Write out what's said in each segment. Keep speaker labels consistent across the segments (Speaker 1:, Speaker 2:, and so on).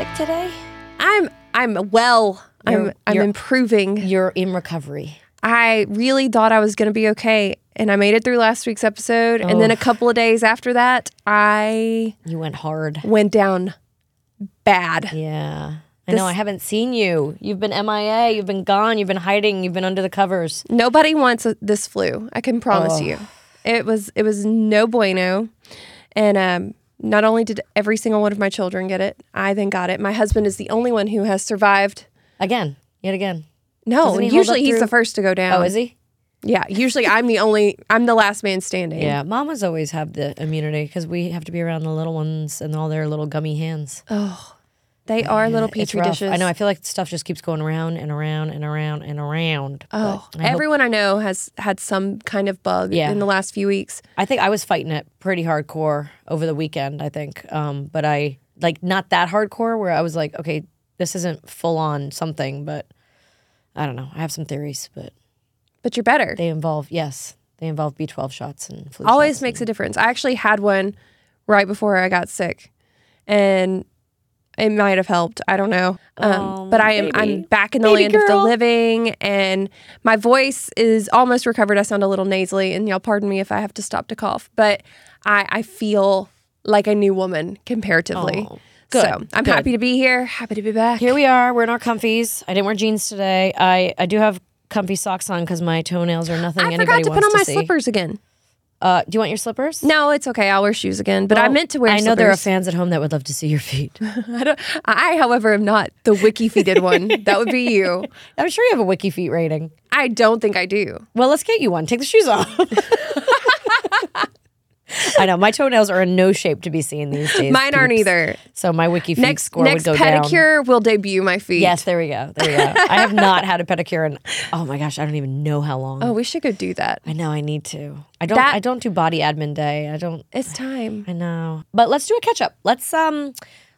Speaker 1: sick today?
Speaker 2: I'm I'm well. I'm
Speaker 1: You're-
Speaker 2: I'm
Speaker 1: you're-
Speaker 2: improving.
Speaker 1: You're in recovery.
Speaker 2: I really thought I was going to be okay and I made it through last week's episode and then a couple of days after that I
Speaker 1: You went hard.
Speaker 2: went down bad.
Speaker 1: Yeah. I know. I haven't seen you. You've been MIA. You've been gone. You've been hiding. You've been under the covers.
Speaker 2: Nobody wants this flu. I can promise you. It was it was no bueno. And um not only did every single one of my children get it, I then got it. My husband is the only one who has survived.
Speaker 1: Again. Yet again.
Speaker 2: No,
Speaker 1: he
Speaker 2: usually he's
Speaker 1: through-
Speaker 2: the first to go down.
Speaker 1: Oh, is he?
Speaker 2: Yeah, usually I'm the only I'm the last man standing.
Speaker 1: Yeah. Mamas always have the immunity because we have to be around the little ones and all their little gummy hands.
Speaker 2: Oh, They are little petri dishes.
Speaker 1: I know. I feel like stuff just keeps going around and around and around and around.
Speaker 2: Oh,
Speaker 1: I hope-
Speaker 2: everyone I know has had some kind of bug
Speaker 1: Yeah.
Speaker 2: in the last few weeks.
Speaker 1: I think I was fighting it pretty hardcore over the weekend. I think, um, but I like not that hardcore where I was like, okay, this isn't full on something, but I don't know. I have some theories, but
Speaker 2: But you're better.
Speaker 1: they involve yes, they involve B twelve shots and flu
Speaker 2: Always makes a difference. I actually had one right before I got sick, and it might have helped. I don't know. Um,
Speaker 1: Oh,
Speaker 2: but I am
Speaker 1: baby.
Speaker 2: I'm back in the
Speaker 1: Baby
Speaker 2: land of the living, and my voice is almost recovered. I sound a little nasally, and y'all pardon me if I have to stop to cough, but I I feel like a new woman comparatively.
Speaker 1: Oh, good,
Speaker 2: So I'm
Speaker 1: good.
Speaker 2: happy to be here. Happy to be back.
Speaker 1: Here we are. We're in our comfies. I didn't wear jeans today. I I do have comfy socks on because my toenails are nothing
Speaker 2: I
Speaker 1: anybody
Speaker 2: forgot to put
Speaker 1: wants
Speaker 2: on my
Speaker 1: see.
Speaker 2: slippers again.
Speaker 1: Uh, do you want your slippers?
Speaker 2: No, it's okay. I'll wear shoes again. But I meant to wear.
Speaker 1: I know there are fans at home that would love to see your feet.
Speaker 2: I, don't, I, however, am not the wiki feeted one. That would be you.
Speaker 1: I'm sure you have a wiki feet rating.
Speaker 2: I don't think I do.
Speaker 1: Well, let's get you one. Take the shoes off. I know my toenails are in no shape to be seen these days.
Speaker 2: Mine aren't either.
Speaker 1: So my wiki feet
Speaker 2: Next
Speaker 1: score
Speaker 2: next
Speaker 1: would go down.
Speaker 2: pedicure will debut my feet.
Speaker 1: Yes, there we go. There we go. I have not had a pedicure in oh my gosh, I don't even know how long.
Speaker 2: Oh, we should go do that.
Speaker 1: I know I need to. I don't.
Speaker 2: That-
Speaker 1: I don't do body admin day. I don't.
Speaker 2: It's time.
Speaker 1: I know. But let's do a catch up. Let's um,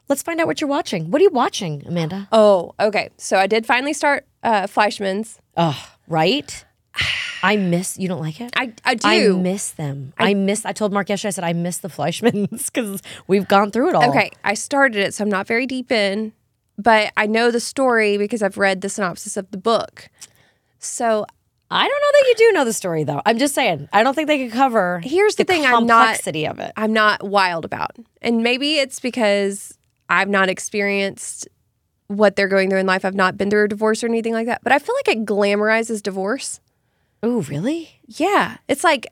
Speaker 1: let's find out what you're watching. What are you watching, Amanda?
Speaker 2: Oh, okay. So I did finally start uh, Fleishman's.
Speaker 1: Oh, right. I miss. You don't like it?
Speaker 2: I I do.
Speaker 1: I miss them. I, miss. I told Mark yesterday. I said I miss the Fleishmans because we've gone through it all.
Speaker 2: okay, I started it, so I'm not very deep in, but I know the story because I've read the synopsis of the book. So
Speaker 1: I don't know that you do know the story though. I'm just saying. I don't think they could cover.
Speaker 2: Here's the thing, I'm not-
Speaker 1: complexity of it.
Speaker 2: I'm not wild about. And maybe it's because I've not experienced what they're going through in life. I've not been through a divorce or anything like that. But I feel like it glamorizes divorce.
Speaker 1: Oh, really?
Speaker 2: Yeah. It's like,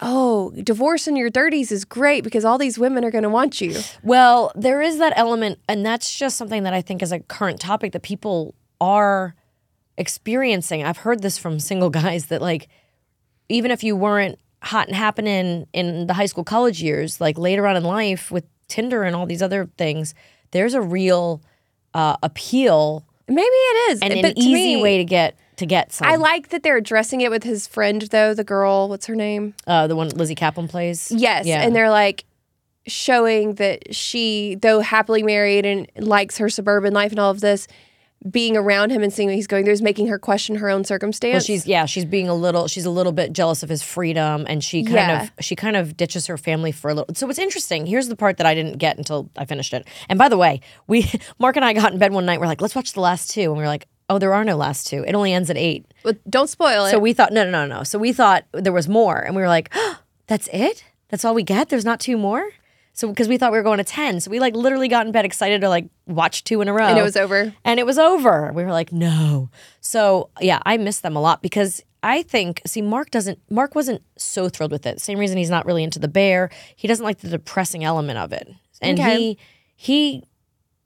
Speaker 2: oh, divorce in your 30s is great because all these women are going to want you.
Speaker 1: Well, there is that element, and that's just something that I think is a current topic that people are experiencing. I've heard this from single guys that like even if you weren't hot and happening in the high school college years, like later on in life with Tinder and all these other things, there's a real uh, appeal
Speaker 2: Maybe it is.
Speaker 1: and
Speaker 2: but
Speaker 1: an easy
Speaker 2: me,
Speaker 1: way to get to get some.
Speaker 2: I like that they're addressing it with his friend, though, the girl. What's her name?
Speaker 1: uh, the one Lizzy Caplan plays.
Speaker 2: Yes.
Speaker 1: Yeah.
Speaker 2: And they're like showing that she, though happily married and likes her suburban life and all of this, being around him and seeing what he's going through is making her question her own circumstance.
Speaker 1: Well, she's yeah, she's being a little she's a little bit jealous of his freedom and she kind
Speaker 2: Yeah.
Speaker 1: of she kind of ditches her family for a little. So it's interesting. Here's the part that I didn't get until I finished it. And by the way, we Mark and I got in bed one night. We're like, let's watch the last two, and we are like, oh, there are no last two. It only ends at eight.
Speaker 2: But don't spoil it.
Speaker 1: So we thought no, no, no, no. So we thought there was more, and we were like, oh, that's it. That's all we get. There's not two more. So because we thought we were going to ten, so we like literally got in bed excited to like watch two in a row,
Speaker 2: and it was over.
Speaker 1: and it was over. We were like, no. So yeah, I miss them a lot because I think see Mark doesn't Mark wasn't so thrilled with it. Same reason he's not really into the bear. He doesn't like the depressing element of it. And
Speaker 2: Okay.
Speaker 1: he he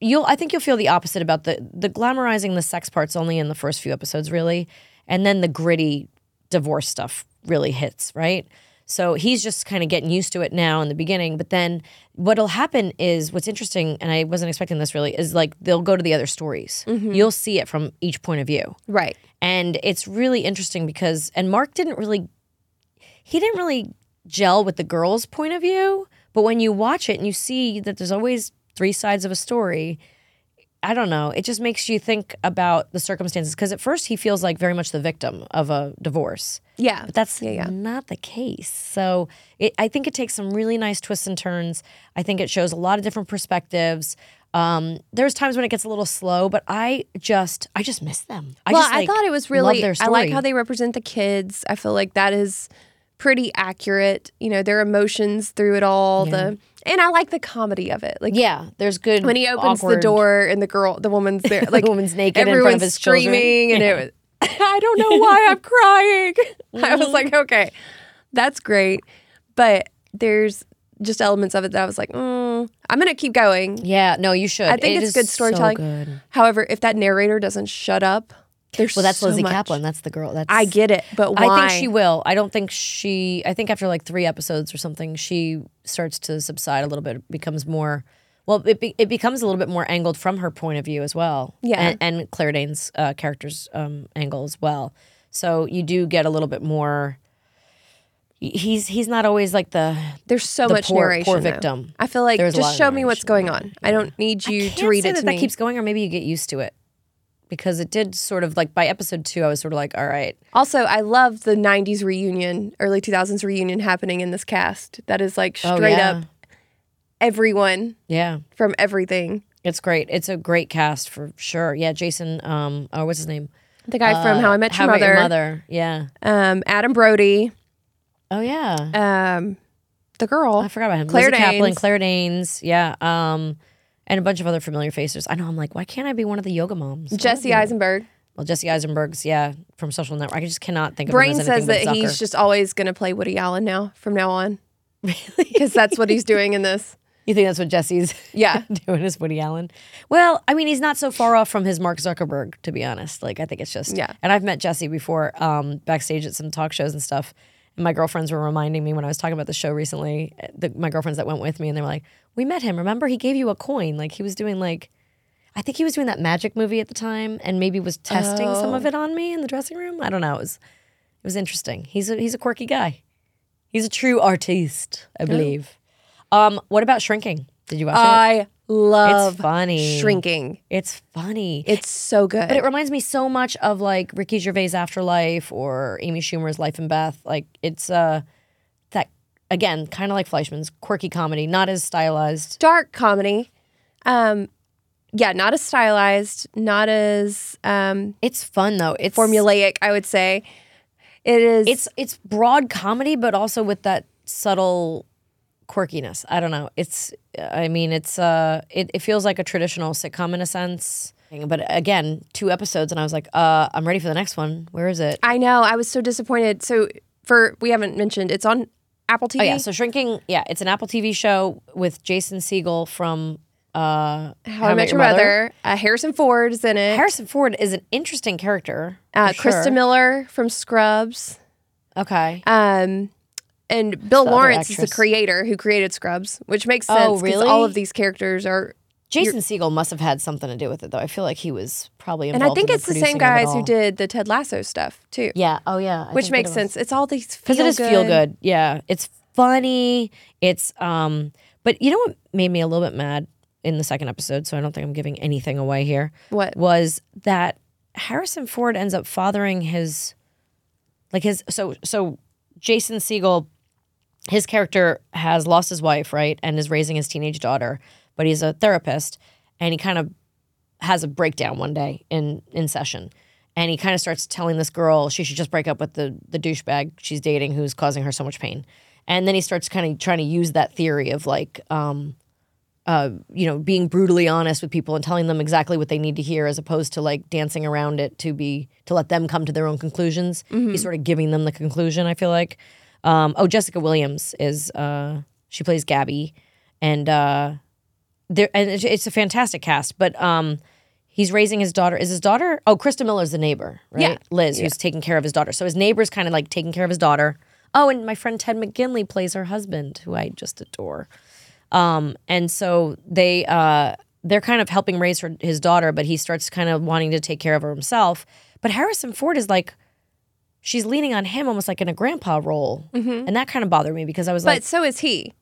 Speaker 1: you'll I think you'll feel the opposite about the the glamorizing the sex parts only in the first few episodes really. And then the gritty divorce stuff really hits, right? So he's just kind of getting used to it now in the beginning. But then what'll happen is what's interesting, and I wasn't expecting this really, is like they'll go to the other stories. Mm-hmm. You'll see it from each point of view.
Speaker 2: Right.
Speaker 1: And it's really interesting because, and Mark didn't really, he didn't really gel with the girl's point of view. But when you watch it and you see that there's always three sides of a story, I don't know. It just makes you think about the circumstances. Because at first he feels like very much the victim of a divorce.
Speaker 2: Yeah.
Speaker 1: But that's
Speaker 2: yeah, yeah.
Speaker 1: not the case. So it, I think it takes some really nice twists and turns. I think it shows a lot of different perspectives. Um, there's times when it gets a little slow, but I just I just miss them. I
Speaker 2: well,
Speaker 1: just,
Speaker 2: I
Speaker 1: like,
Speaker 2: thought it was
Speaker 1: love
Speaker 2: really. I like how they represent the kids. I feel like that is pretty accurate. You know, their emotions through it all. The and I like the comedy of it. Like
Speaker 1: Yeah, there's good
Speaker 2: when he opens the door and the girl, the woman's there, like
Speaker 1: the woman's naked in front
Speaker 2: everyone's
Speaker 1: of his children.
Speaker 2: screaming, and
Speaker 1: Yeah.
Speaker 2: it was. I don't know why I'm crying. I
Speaker 1: Mm-hmm.
Speaker 2: was like, okay, that's great, but there's just elements of it that I was like, mm, I'm gonna keep going.
Speaker 1: Yeah, no, you should.
Speaker 2: I think
Speaker 1: It
Speaker 2: it's
Speaker 1: is
Speaker 2: good storytelling.
Speaker 1: So good.
Speaker 2: However, if that narrator doesn't shut up, there's
Speaker 1: Well, that's
Speaker 2: so
Speaker 1: Lizzy
Speaker 2: much.
Speaker 1: Caplan. That's the girl. That's
Speaker 2: I get it, but why?
Speaker 1: I think she will. I don't think she. I think after like three episodes or something, she starts to subside a little bit. Becomes more. Well, it be, it becomes a little bit more angled from her point of view as well.
Speaker 2: Yeah.
Speaker 1: and, and Claire Danes' uh, character's um, angle as well. So you do get a little bit more. He's he's not always like the.
Speaker 2: There's so
Speaker 1: the
Speaker 2: much
Speaker 1: poor-
Speaker 2: narration.
Speaker 1: poor
Speaker 2: though.
Speaker 1: victim.
Speaker 2: I feel like
Speaker 1: There's
Speaker 2: just show me what's going on. I don't need you to read it
Speaker 1: that that keeps going, or maybe you get used to it. Because it did sort of like by episode two, I was sort of like, all right,
Speaker 2: Also, I love the '90s reunion, early 2000s reunion happening in this cast. That is like
Speaker 1: Oh,
Speaker 2: straight
Speaker 1: yeah.
Speaker 2: up everyone
Speaker 1: yeah,
Speaker 2: from everything.
Speaker 1: it's great. It's a great cast for sure. Yeah, Jason. Um, oh, what's his name?
Speaker 2: The guy from How I Met Your
Speaker 1: Uh, How
Speaker 2: Mother,
Speaker 1: Mother. Yeah.
Speaker 2: Um, Adam Brody,
Speaker 1: Oh yeah.
Speaker 2: um, the girl.
Speaker 1: I forgot about him.
Speaker 2: Claire
Speaker 1: Lizzy Caplan,
Speaker 2: Danes.
Speaker 1: Claire Danes. Yeah. Um, and a bunch of other familiar faces. I know. I'm like, why can't I be one of the yoga moms?
Speaker 2: Jesse Eisenberg.
Speaker 1: Well, Jesse Eisenberg's. Yeah, from Social Network. I just cannot think of
Speaker 2: Brain says that
Speaker 1: but
Speaker 2: he's just always going to play Woody Allen now from now on. Really? Because that's what he's doing in this.
Speaker 1: You think that's what Jesse's
Speaker 2: Yeah.
Speaker 1: doing is Woody Allen? Well, I mean, he's not so far off from his Mark Zuckerberg, to be honest. Like, I think it's just
Speaker 2: Yeah.
Speaker 1: And I've met Jesse before, um, backstage at some talk shows and stuff. My girlfriends were reminding me when I was talking about the show recently. The, my girlfriends that went with me, and they were like, "We met him. Remember, he gave you a coin. Like he was doing like." I think he was doing that magic movie at the time, and maybe was testing some
Speaker 2: Oh.
Speaker 1: of it on me in the dressing room. I don't know. It was, it was interesting. He's a he's a quirky guy. He's a true artiste, I believe. Um, what about Shrinking? Did you watch it?
Speaker 2: I love
Speaker 1: It's funny.
Speaker 2: shrinking.
Speaker 1: It's funny.
Speaker 2: It's so good.
Speaker 1: but it reminds me so much of like Ricky Gervais' Afterlife or Amy Schumer's Life and Beth. Like it's uh that again, kind of like Fleishman's quirky comedy, not as stylized.
Speaker 2: dark comedy. Um, yeah, not as stylized, not as um,
Speaker 1: It's fun though. It's
Speaker 2: formulaic. I would say it is.
Speaker 1: It's it's broad comedy, but also with that subtle quirkiness. I don't know. It's I mean, it's uh it, it feels like a traditional sitcom in a sense. But again, two episodes and I was like, uh, I'm ready for the next one. Where is it?
Speaker 2: I know. I was so disappointed. So for we haven't mentioned it's on Apple TV.
Speaker 1: Oh yeah, so Shrinking, yeah, it's an Apple TV show with Jason Segel from uh,
Speaker 2: How, I Met Your Mother. Uh, Harrison Ford is in it.
Speaker 1: Harrison Ford is an interesting character.
Speaker 2: uh, Christa
Speaker 1: sure.
Speaker 2: Miller from Scrubs.
Speaker 1: Okay.
Speaker 2: Um, and Bill
Speaker 1: the
Speaker 2: Lawrence is the creator who created Scrubs, which makes sense
Speaker 1: Oh,
Speaker 2: 'cause
Speaker 1: really?
Speaker 2: all of these characters are.
Speaker 1: Jason Segel must have had something to do with it, though. I feel like he was probably involved. And.
Speaker 2: I think
Speaker 1: in
Speaker 2: it's the
Speaker 1: producing
Speaker 2: same guys who did the Ted Lasso stuff too,
Speaker 1: Yeah. Oh yeah. I
Speaker 2: which makes
Speaker 1: it
Speaker 2: sense. It's all these
Speaker 1: because it is
Speaker 2: feel
Speaker 1: feel good. Yeah, it's funny. It's um, but you know what made me a little bit mad in the second episode? So I don't think I'm giving anything away here.
Speaker 2: What?
Speaker 1: was that Harrison Ford ends up fathering his, like his so so Jason Segel, his character has lost his wife right and is raising his teenage daughter, but he's a therapist and he kind of has a breakdown one day in in session. And he kind of starts telling this girl she should just break up with the the douchebag she's dating who's causing her so much pain. And then he starts kind of trying to use that theory of like, um, uh, you know, being brutally honest with people and telling them exactly what they need to hear, as opposed to like dancing around it to be to let them come to their own conclusions. He's sort of giving them the conclusion. I feel like. Um, oh, Jessica Williams is uh, she plays Gabby, and uh, there and it's, it's a fantastic cast. But um, he's raising his daughter. Is his daughter? Oh, Christa Miller's the neighbor, right?
Speaker 2: Yeah.
Speaker 1: Liz, who's taking care of his daughter. So his neighbor's kind of like taking care of his daughter. Oh, and my friend Ted McGinley plays her husband, who I just adore. Um, and so they uh, they're kind of helping raise her his daughter, but he starts kind of wanting to take care of her himself. But Harrison Ford is like, she's leaning on him almost like in a grandpa role, and that kind of bothered me because I was
Speaker 2: But
Speaker 1: like,
Speaker 2: so is he.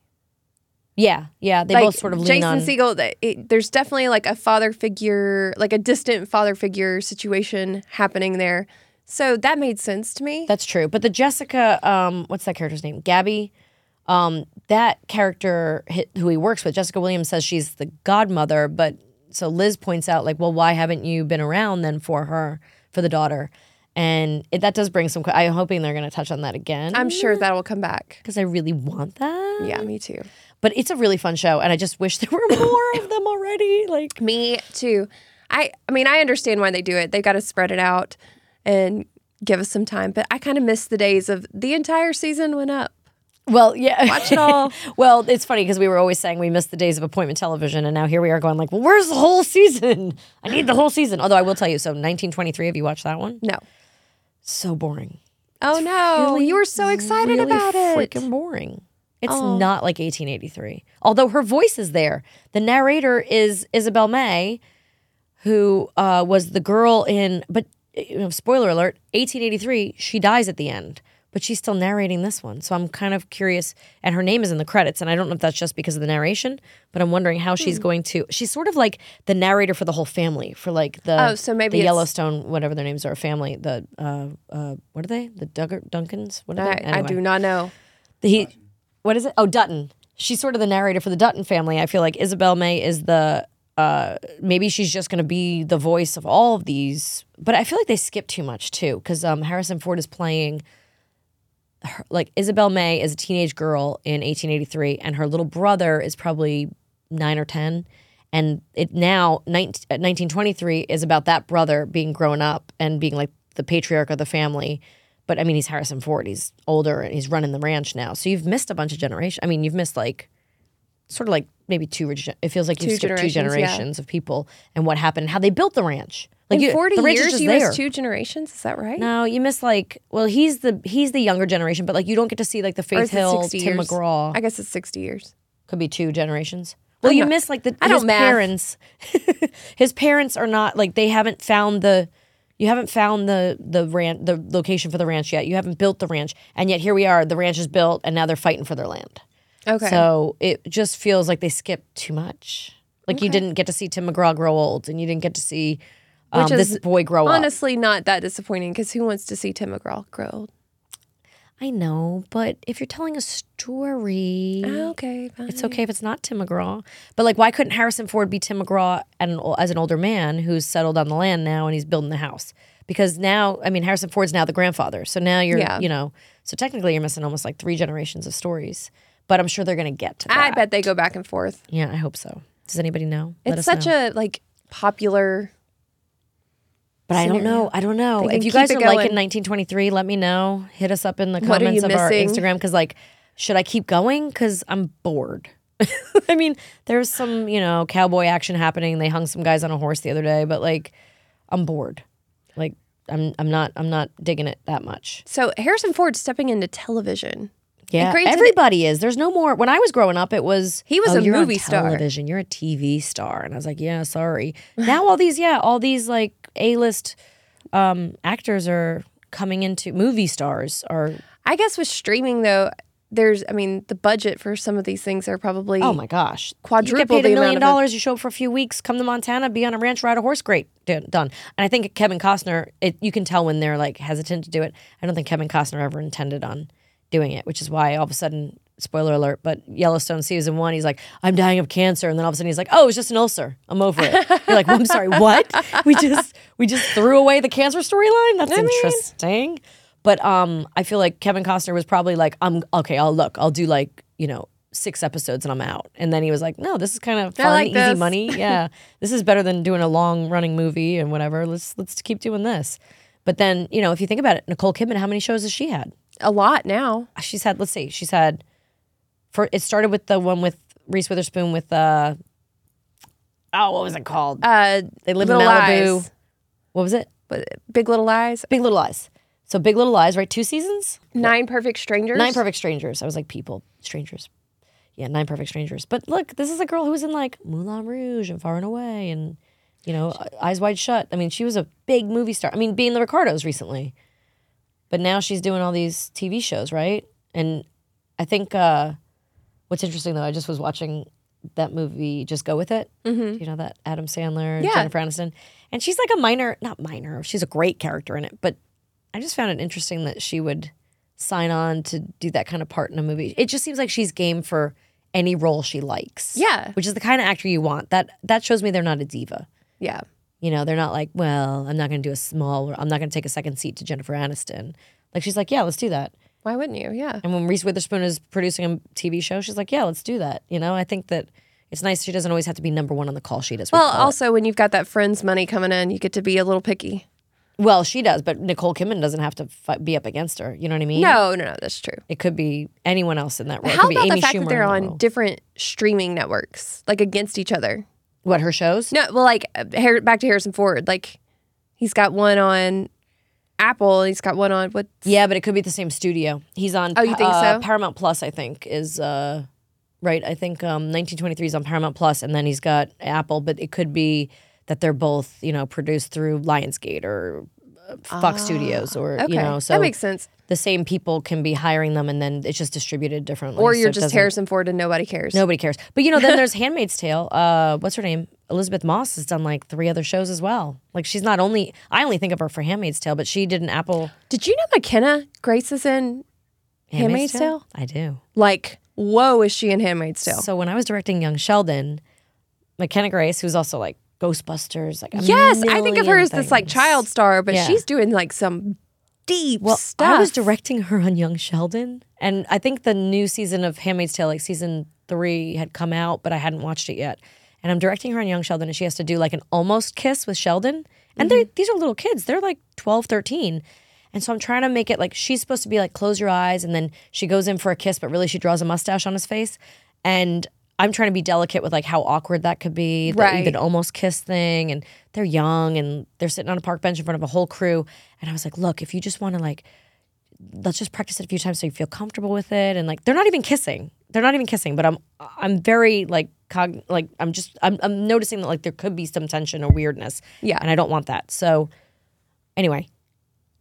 Speaker 1: yeah, yeah, they
Speaker 2: like
Speaker 1: both sort of lean
Speaker 2: Jason
Speaker 1: on.
Speaker 2: That- it- there's definitely like a father figure, like a distant father figure situation happening there. So that made sense to me.
Speaker 1: That's true. But the Jessica, um, what's that character's name? Gabby. Um, that character who he works with, Jessica Williams says she's the godmother, but so Liz points out like, well, why haven't you been around then for her for the daughter? And it, that does bring some. I'm hoping they're going to touch on that again.
Speaker 2: I'm sure that will come back.
Speaker 1: because I really want that.
Speaker 2: Yeah, me too.
Speaker 1: But it's a really fun show, and I just wish there were more of them already. Like,
Speaker 2: Me too. I I mean, I understand why they do it. They got to spread it out and give us some time. But I kind of miss the days of the entire season went up.
Speaker 1: well, yeah,
Speaker 2: Watch it all.
Speaker 1: well, it's funny because we were always saying we missed the days of appointment television, and now here we are going like, well, where's the whole season? I need the whole season. Although I will tell you, so 1923. Have you watched that one?
Speaker 2: No.
Speaker 1: So boring.
Speaker 2: Oh no!
Speaker 1: really,
Speaker 2: you were so excited
Speaker 1: really
Speaker 2: about it.
Speaker 1: Freaking boring. It's not like 1883. Although her voice is there. The narrator is Isabel May, who uh, was the girl in. But you know, spoiler alert: 1883. She dies at the end, but she's still narrating this one. So I'm kind of curious. And her name is in the credits, and I don't know if that's just because of the narration, but I'm wondering how she's going to. She's sort of like the narrator for the whole family, for like the
Speaker 2: Oh, so maybe
Speaker 1: the Yellowstone, whatever their names are, family. The uh, uh, what are they? The Duggar Duncans? What are
Speaker 2: I,
Speaker 1: they?
Speaker 2: I do not know.
Speaker 1: He, what is it? Oh, Dutton. She's sort of the narrator for the Dutton family. I feel like Isabel May is the. Uh, maybe she's just going to be the voice of all of these, but I feel like they skip too much too because um, Harrison Ford is playing. Her, like Isabel May is a teenage girl in 1883, and her little brother is probably nine or ten, and it now 19, uh, 1923 is about that brother being grown up and being like the patriarch of the family. But I mean, he's Harrison Ford. He's older and he's running the ranch now. So you've missed a bunch of generations. I mean, you've missed like sort of like maybe two. It feels like you've
Speaker 2: Two
Speaker 1: skipped two
Speaker 2: generations, yeah.
Speaker 1: of people and what happened and how they built the ranch. Like you,
Speaker 2: 40
Speaker 1: the
Speaker 2: years, you
Speaker 1: there.
Speaker 2: missed two generations. Is that right?
Speaker 1: No, you miss like well, he's the he's the younger generation, but like you don't get to see like the Faith Hill, Tim
Speaker 2: years?
Speaker 1: McGraw.
Speaker 2: I guess it's 60 years.
Speaker 1: Could be two generations. Well,
Speaker 2: I'm
Speaker 1: you
Speaker 2: not-
Speaker 1: miss like the
Speaker 2: I
Speaker 1: his
Speaker 2: don't
Speaker 1: parents. his parents are not like they haven't found the. You haven't found the the ranch the location for the ranch yet. You haven't built the ranch, and yet here we are. The ranch is built, and now they're fighting for their land.
Speaker 2: Okay.
Speaker 1: So it just feels like they skipped too much. Like you didn't get to see Tim McGraw grow old, and you didn't get to see um,
Speaker 2: Which is
Speaker 1: this boy grow up.
Speaker 2: Honestly, not that disappointing because who wants to see Tim McGraw grow old?
Speaker 1: I know, but if you're telling a story,
Speaker 2: Okay, fine.
Speaker 1: It's okay if it's not Tim McGraw. But like, why couldn't Harrison Ford be Tim McGraw at an, as an older man who's settled on the land now and he's building the house? Because now, I mean, Harrison Ford's now the grandfather. So now you're,
Speaker 2: Yeah.
Speaker 1: you know, so technically you're missing almost like three generations of stories. But I'm sure they're going to get to that.
Speaker 2: I bet they go back and forth.
Speaker 1: Yeah, I hope so. Does anybody know? Let
Speaker 2: It's such
Speaker 1: know.
Speaker 2: a like popular.
Speaker 1: But I don't know. I don't know. If you guys are liking
Speaker 2: going.
Speaker 1: 1923, let me know. Hit us up in the
Speaker 2: What
Speaker 1: comments of our? Instagram because, like, should I keep going? Because I'm bored. I mean, there's some, you know, cowboy action happening. They hung some guys on a horse the other day, but like, I'm bored. Like, I'm, I'm not, I'm not digging it that much.
Speaker 2: So Harrison Ford stepping into television.
Speaker 1: Yeah, everybody is. There's no more. When I was growing up, it was
Speaker 2: He was
Speaker 1: "Oh,
Speaker 2: a
Speaker 1: you're
Speaker 2: movie star."
Speaker 1: Television, you're a TV star, and I was like, yeah, sorry. now all these, yeah, all these like A-list um, actors are coming into movie stars. Are
Speaker 2: I guess with streaming though, there's I mean the budget for some of these things are probably
Speaker 1: oh my gosh,
Speaker 2: Quadruple
Speaker 1: You get paid
Speaker 2: the
Speaker 1: a million dollars. You show up for a few weeks, come to Montana, be on a ranch, ride a horse. Great, done. done. And I think Kevin Costner, it, you can tell when they're like hesitant to do it. I don't think Kevin Costner ever intended on doing it, which is why all of a sudden, spoiler alert, but Yellowstone season one, he's like, I'm dying of cancer, and then all of a sudden he's like, Oh, it's just an ulcer. I'm over it. You're like, well, I'm sorry, what? We just we just threw away the cancer storyline. That's
Speaker 2: mean-
Speaker 1: interesting. But um, I feel like Kevin Costner was probably like, I'm okay. I'll look. I'll do like you know six episodes and I'm out. And then he was like, No, this is kind of fun,
Speaker 2: like
Speaker 1: easy
Speaker 2: this.
Speaker 1: money. Yeah, this is better than doing a long running movie and whatever. Let's let's keep doing this. But then you know, if you think about it, Nicole Kidman, how many shows has she had?
Speaker 2: A lot now.
Speaker 1: She's had. Let's see, she's had. For it started with the one with Reese Witherspoon with uh. Oh, what was it called?
Speaker 2: Uh,
Speaker 1: they live
Speaker 2: Little
Speaker 1: in Malibu.
Speaker 2: Lies.
Speaker 1: What was it?
Speaker 2: But Big Little Lies,
Speaker 1: Big Little Lies. So Big Little Lies, right? Two seasons.
Speaker 2: Nine Perfect Strangers.
Speaker 1: Nine Perfect Strangers. I was like, people, strangers. Yeah, Nine Perfect Strangers. But look, this is a girl who was in like Moulin Rouge and Far and Away and, you know, Eyes Wide Shut. I mean, she was a big movie star. I mean, being the Ricardos recently. But now she's doing all these TV shows, right? And I think uh, what's interesting though, I just was watching that movie, Just Go With It. Mm-hmm. You know, that Adam Sandler,
Speaker 2: Yeah.
Speaker 1: Jennifer Aniston. And she's like a minor, not minor, she's a great character in it. But I just found it interesting that she would sign on to do that kind of part in a movie. It just seems like she's game for any role she likes.
Speaker 2: Yeah.
Speaker 1: which is the kind of actor you want. That that shows me they're not a diva.
Speaker 2: Yeah.
Speaker 1: You know, they're not like, well, I'm not going to do a small. I'm not going to take a second seat to Jennifer Aniston. Like she's like, yeah, let's do that.
Speaker 2: Why wouldn't you? Yeah.
Speaker 1: And when Reese Witherspoon is producing a TV show, she's like, yeah, let's do that. You know, I think that it's nice she doesn't always have to be number one on the call sheet. As we
Speaker 2: Well,
Speaker 1: call it.
Speaker 2: also when you've got that friend's money coming in, you get to be a little picky.
Speaker 1: well, she does, but Nicole Kidman doesn't have to fight, be up against her. You know what I mean?
Speaker 2: No, no, no, that's true.
Speaker 1: It could be anyone else in that role. It
Speaker 2: How
Speaker 1: could be
Speaker 2: about
Speaker 1: Amy
Speaker 2: the fact
Speaker 1: Schumer
Speaker 2: that they're on different streaming networks, like against each other?
Speaker 1: What her shows?
Speaker 2: No, well, like uh, Har- back to Harrison Ford. Like he's got one on Apple. He's got one on what?
Speaker 1: Yeah, but it could be the same studio. He's on.
Speaker 2: Oh, you think
Speaker 1: uh,
Speaker 2: so?
Speaker 1: Paramount Plus, I think, is uh, right. I think um, 1923 is on Paramount Plus, and then he's got Apple. But it could be that they're both, you know, produced through Lionsgate or uh, Fox Studios, or
Speaker 2: Ah, Okay,
Speaker 1: you know, so
Speaker 2: that makes sense.
Speaker 1: The same people can be hiring them, and then it's just distributed differently.
Speaker 2: Or you're
Speaker 1: it
Speaker 2: just Harrison Ford and nobody cares.
Speaker 1: Nobody cares. But you know, then there's Handmaid's Tale. Uh, what's her name? Elisabeth Moss has done like three other shows as well. Like she's not only I only think of her for Handmaid's Tale, but she did an Apple
Speaker 2: Did you know McKenna Grace is in Handmaid's Tale?
Speaker 1: I do.
Speaker 2: Like, whoa, is she in Handmaid's Tale?
Speaker 1: So when I was directing Young Sheldon, McKenna Grace, who's also like Ghostbusters, like a
Speaker 2: yes, I think of her as this like child star, but
Speaker 1: Yeah.
Speaker 2: she's doing like some deep
Speaker 1: Well,
Speaker 2: stuff.
Speaker 1: I was directing her on Young Sheldon, and I think the new season of Handmaid's Tale, like season three, had come out, but I hadn't watched it yet. And I'm directing her on Young Sheldon, and she has to do like an almost kiss with Sheldon. And
Speaker 2: Mm-hmm.
Speaker 1: these are little kids; they're like 12, 13. And so I'm trying to make it like she's supposed to be like close your eyes, and then she goes in for a kiss, but really she draws a mustache on his face. And I'm trying to be delicate with like how awkward that could be, the,
Speaker 2: Right.
Speaker 1: the almost kiss thing. And they're young, and they're sitting on a park bench in front of a whole crew. And I was like, look, if you just want to like let's just practice it a few times so you feel comfortable with it and like they're not even kissing they're not even kissing but i'm i'm very like cog like i'm just i'm, I'm noticing that like there could be some tension or weirdness
Speaker 2: Yeah.
Speaker 1: and i don't want that so anyway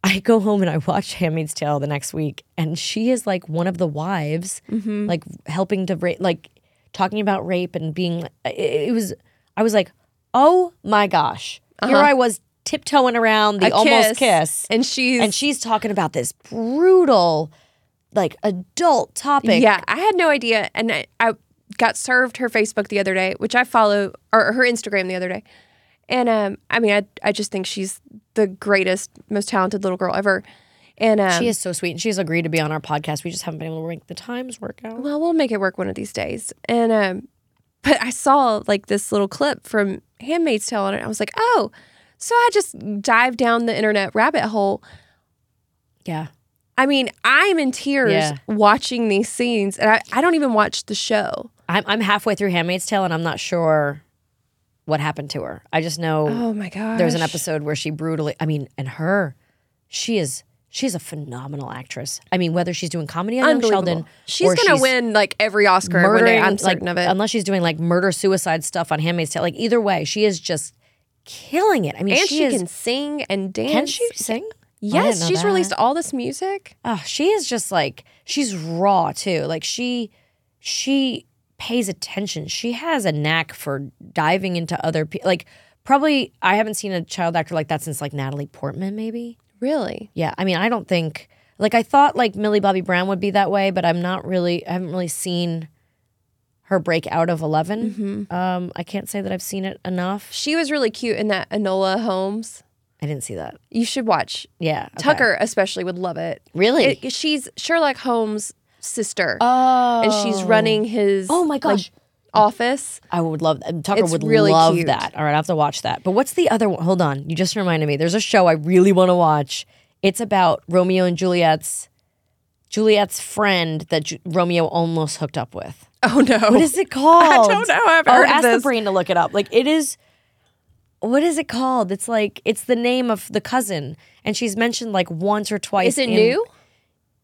Speaker 1: i go home and i watch handmaid's tale the next week and she is like one of the wives mm-hmm. like helping to rape like talking about rape and being it, it was i was like oh my gosh. Here i was tiptoeing around the
Speaker 2: A
Speaker 1: almost kiss.
Speaker 2: And she's
Speaker 1: and she's talking about this brutal like adult topic.
Speaker 2: Yeah, I had no idea, and I, I got served her Facebook the other day, which I follow, or her Instagram the other day, and um, I mean, I I just think she's the greatest, most talented little girl ever, and um,
Speaker 1: she is so sweet and she's agreed to be on our podcast we just haven't been able to make the times work out
Speaker 2: well, we'll make it work one of these days, and um, but I saw like this little clip from Handmaid's Tale, and I was like, oh, so I just dived down the internet rabbit hole.
Speaker 1: yeah
Speaker 2: I mean, I'm in tears
Speaker 1: Yeah.
Speaker 2: watching these scenes, and I, I don't even watch the show.
Speaker 1: I'm, I'm halfway through handmaid's tale and i'm not sure what happened to her i just know
Speaker 2: Oh my god!
Speaker 1: there's an episode where she brutally i mean and her she is she's a phenomenal actress i mean whether she's doing comedy on young sheldon
Speaker 2: She's gonna
Speaker 1: she's
Speaker 2: win like every Oscar one day. I'm certain
Speaker 1: like,
Speaker 2: of it.
Speaker 1: unless she's doing like murder suicide stuff on handmaid's tale like either way she is just killing it i mean
Speaker 2: and
Speaker 1: she,
Speaker 2: she,
Speaker 1: is
Speaker 2: can sing and dance.
Speaker 1: can she sing
Speaker 2: Yes, she's
Speaker 1: that.
Speaker 2: released all this music.
Speaker 1: oh she is just like she's raw too like she she pays attention she has a knack for diving into other people like probably i haven't seen a child actor like that since like natalie portman maybe
Speaker 2: Really?
Speaker 1: yeah i mean i don't think like i thought like millie bobby brown would be that way but i'm not really i haven't really seen her break out of 11 um i can't say that i've seen it enough
Speaker 2: She was really cute in that Enola Holmes.
Speaker 1: i didn't see that
Speaker 2: You should watch.
Speaker 1: yeah okay.
Speaker 2: Tucker especially would love it.
Speaker 1: really
Speaker 2: It- she's Sherlock Holmes' sister,
Speaker 1: oh
Speaker 2: and she's running his
Speaker 1: oh my
Speaker 2: like,
Speaker 1: gosh
Speaker 2: office.
Speaker 1: I would love that. Tucker
Speaker 2: It's
Speaker 1: would
Speaker 2: really
Speaker 1: love
Speaker 2: cute.
Speaker 1: that. All right, I have to watch that. But what's the other one? Hold on. You just reminded me. There's a show I really want to watch. It's about Romeo and Juliet's Juliet's friend that Ju- Romeo almost hooked up with.
Speaker 2: Oh no!
Speaker 1: What is it called?
Speaker 2: I don't know. I haven't
Speaker 1: oh,
Speaker 2: heard of
Speaker 1: ask
Speaker 2: this.
Speaker 1: the brain to look it up. Like it is. What is it called? It's like it's the name of the cousin, and she's mentioned like once or twice.
Speaker 2: Is it
Speaker 1: in-
Speaker 2: new?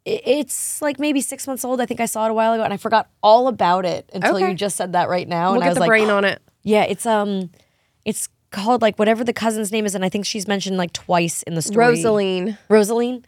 Speaker 1: I- It's like maybe six months old. I think I saw it a while ago, and I forgot all about it until
Speaker 2: Okay.
Speaker 1: you just said that right now.
Speaker 2: We'll
Speaker 1: and I
Speaker 2: get
Speaker 1: was
Speaker 2: the
Speaker 1: like,
Speaker 2: brain on it.
Speaker 1: yeah, it's um, it's called like whatever the cousin's name is, and I think she's mentioned like twice in the story.
Speaker 2: Rosaline.
Speaker 1: Rosaline.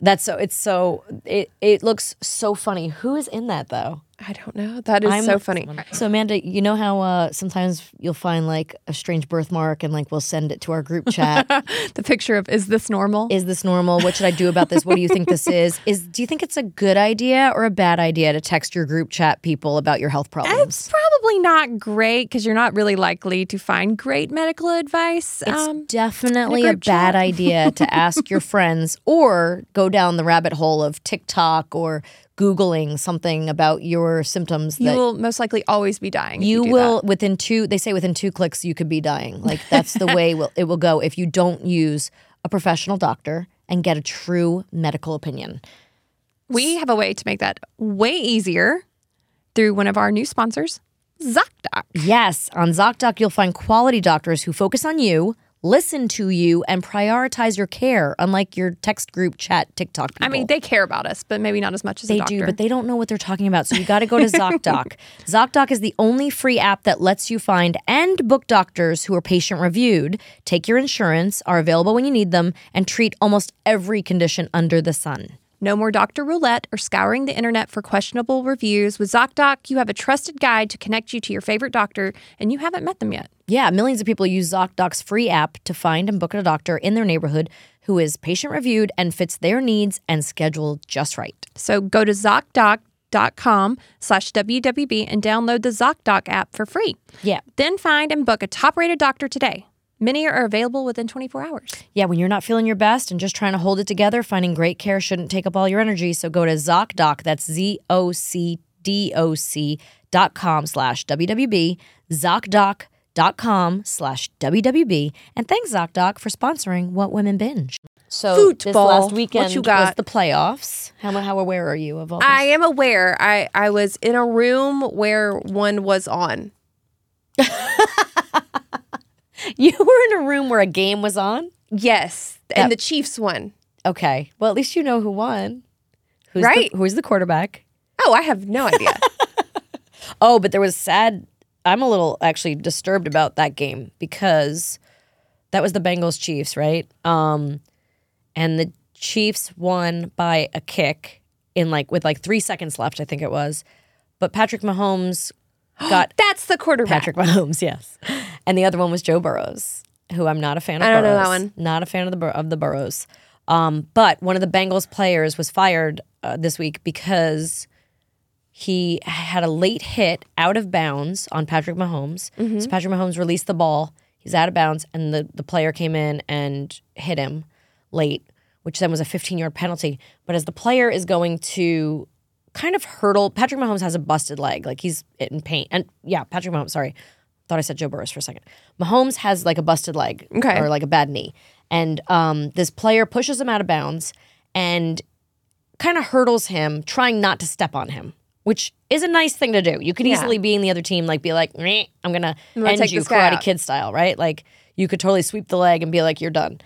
Speaker 1: That's so. It's so. It it looks so funny. Who is in that though?
Speaker 2: I don't know. That is
Speaker 1: I'm-
Speaker 2: so funny.
Speaker 1: So Amanda, you know how uh, sometimes you'll find like a strange birthmark and like we'll send it to our group chat.
Speaker 2: The picture of is this normal?
Speaker 1: is this normal? What should I do about this? What do you think this is? Is do you think it's a good idea or a bad idea to text your group chat people about your health problems?
Speaker 3: It's probably not great because you're not really likely to find great medical advice.
Speaker 1: It's
Speaker 3: Um,
Speaker 1: definitely
Speaker 3: a
Speaker 1: a bad idea to ask your friends or go down the rabbit hole of TikTok or Googling something about your symptoms
Speaker 3: you will most likely always be dying.
Speaker 1: you
Speaker 3: do
Speaker 1: will
Speaker 3: that.
Speaker 1: within two they say within two clicks you could be dying like that's the way will, it will go if you don't use a professional doctor and get a true medical opinion
Speaker 3: We have a way to make that way easier through one of our new sponsors, ZocDoc.
Speaker 1: yes on zocdoc you'll find quality doctors who focus on you listen to you and prioritize your care unlike your text group chat tiktok people
Speaker 3: I mean, they care about us, but maybe not as much as a
Speaker 1: They do, but they don't know what they're talking about. So you got to go to ZocDoc. ZocDoc is the only free app that lets you find and book doctors who are patient reviewed, take your insurance, are available when you need them, and treat almost every condition under the sun.
Speaker 3: No more doctor roulette or scouring the internet for questionable reviews. With ZocDoc, you have a trusted guide to connect you to your favorite doctor, and you haven't met them yet.
Speaker 1: Yeah, millions of people use ZocDoc's free app to find and book a doctor in their neighborhood who is patient reviewed and fits their needs and scheduled just right.
Speaker 3: So go to ZocDoc.com slash WWB and download the ZocDoc app for free.
Speaker 1: Yeah.
Speaker 3: Then find and book a top rated doctor today. Many are available within 24 hours.
Speaker 1: Yeah, when you're not feeling your best and just trying to hold it together, finding great care shouldn't take up all your energy. So go to ZocDoc, that's Z O C D O C dot com slash WWB, ZocDoc.com slash WWB. And thanks, ZocDoc, for sponsoring What Women Binge. So this
Speaker 2: Football.
Speaker 1: last
Speaker 2: What
Speaker 1: weekend
Speaker 2: you
Speaker 1: was the playoffs. How, how aware are you of all this?
Speaker 2: I am aware. I, I was in a room where one was on.
Speaker 1: you were in a room where a game was on?
Speaker 2: Yes. And the Chiefs won.
Speaker 1: Okay. Well, at least you know who won. Who's
Speaker 2: Right.
Speaker 1: The, who's the quarterback?
Speaker 2: Oh, I have no idea.
Speaker 1: Oh, but there was sad. I'm a little actually disturbed about that game because that was the Bengals Chiefs, right? Um, and the Chiefs won by a kick in like with like three seconds left, I think it was. But Patrick Mahomes got
Speaker 2: That's the quarterback.
Speaker 1: Patrick Mahomes, yes, and the other one was Joe Burrows, who I'm not a fan of.
Speaker 2: I don't know that
Speaker 1: Burrows.
Speaker 2: one.
Speaker 1: Not a fan of the Bur- of the Burrows. Um, but one of the Bengals players was fired uh, this week because he had a late hit out of bounds on Patrick Mahomes.
Speaker 2: Mm-hmm.
Speaker 1: So Patrick Mahomes released the ball. He's out of bounds, and the, the player came in and hit him late, which then was a 15 yard penalty. But as the player is going to kind of hurdle, Patrick Mahomes has a busted leg, like he's in pain. And yeah, Patrick Mahomes, sorry. Thought I said Joe Burrows for a second. Mahomes has like a busted leg
Speaker 2: Okay.
Speaker 1: or like a bad knee. And um, this player pushes him out of bounds and kind of hurdles him, trying not to step on him, which is a nice thing to do. You could easily be in the other team, like be like, "Meh, I'm gonna
Speaker 2: gonna
Speaker 1: end
Speaker 2: take
Speaker 1: you
Speaker 2: this guy
Speaker 1: Karate
Speaker 2: out."
Speaker 1: Kid style, right? Like you could totally sweep the leg and be like, you're done.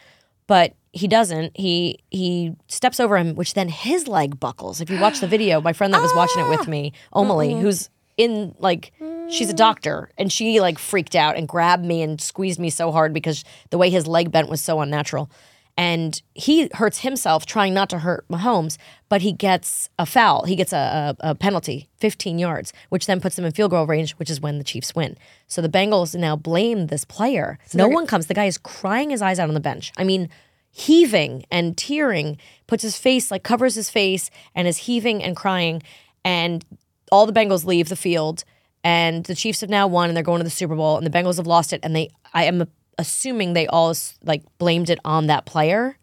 Speaker 1: But he doesn't. He he steps over him, which then his leg buckles. If you watch the video, my friend that was watching it with me, Omali, who's in like she's a mm. doctor and she like freaked out and grabbed me and squeezed me so hard because the way his leg bent was so unnatural. And he hurts himself trying not to hurt Mahomes, but he gets a foul. He gets a, a, a penalty, 15 yards, which then puts them in field goal range, which is when the Chiefs win. So the Bengals now blame this player. no one comes. The guy is crying his eyes out on the bench. I mean, heaving and tearing, puts his face, like covers his face, and is heaving and crying. And all the Bengals leave the field, and the Chiefs have now won, and they're going to the Super Bowl, and the Bengals have lost it. And they, I am assuming they all like blamed it on that player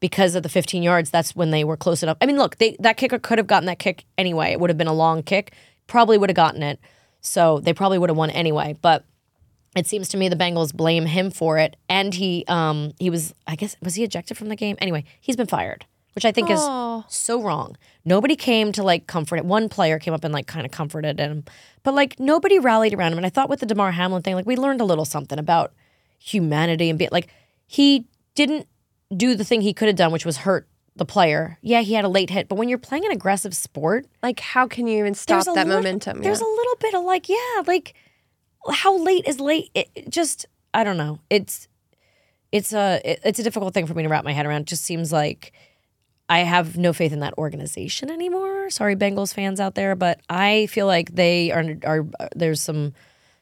Speaker 1: because of the 15 yards. That's when they were close enough. I mean, look, they that kicker could have gotten that kick anyway. It would have been a long kick, probably would have gotten it. So they probably would have won anyway. But it seems to me the Bengals blame him for it, and he um he was I guess was he ejected from the game anyway. He's been fired, which I think is so wrong. Nobody came to like comfort it. One player came up and like kind of comforted him, but like nobody rallied around him. And I thought with the Damar Hamlin thing, like we learned a little something about humanity and be like he didn't do the thing he could have done, which was hurt the player. Yeah, he had a late hit, but when you're playing an aggressive sport,
Speaker 2: Like, how can you even stop that
Speaker 1: little-
Speaker 2: momentum?
Speaker 1: There's
Speaker 2: yeah.
Speaker 1: a little bit of like, yeah, like how late is late? It, it just, I don't know. It's, it's a, it- it's a difficult thing for me to wrap my head around. It just seems like I have no faith in that organization anymore. Sorry, Bengals fans out there, but I feel like they are are there's some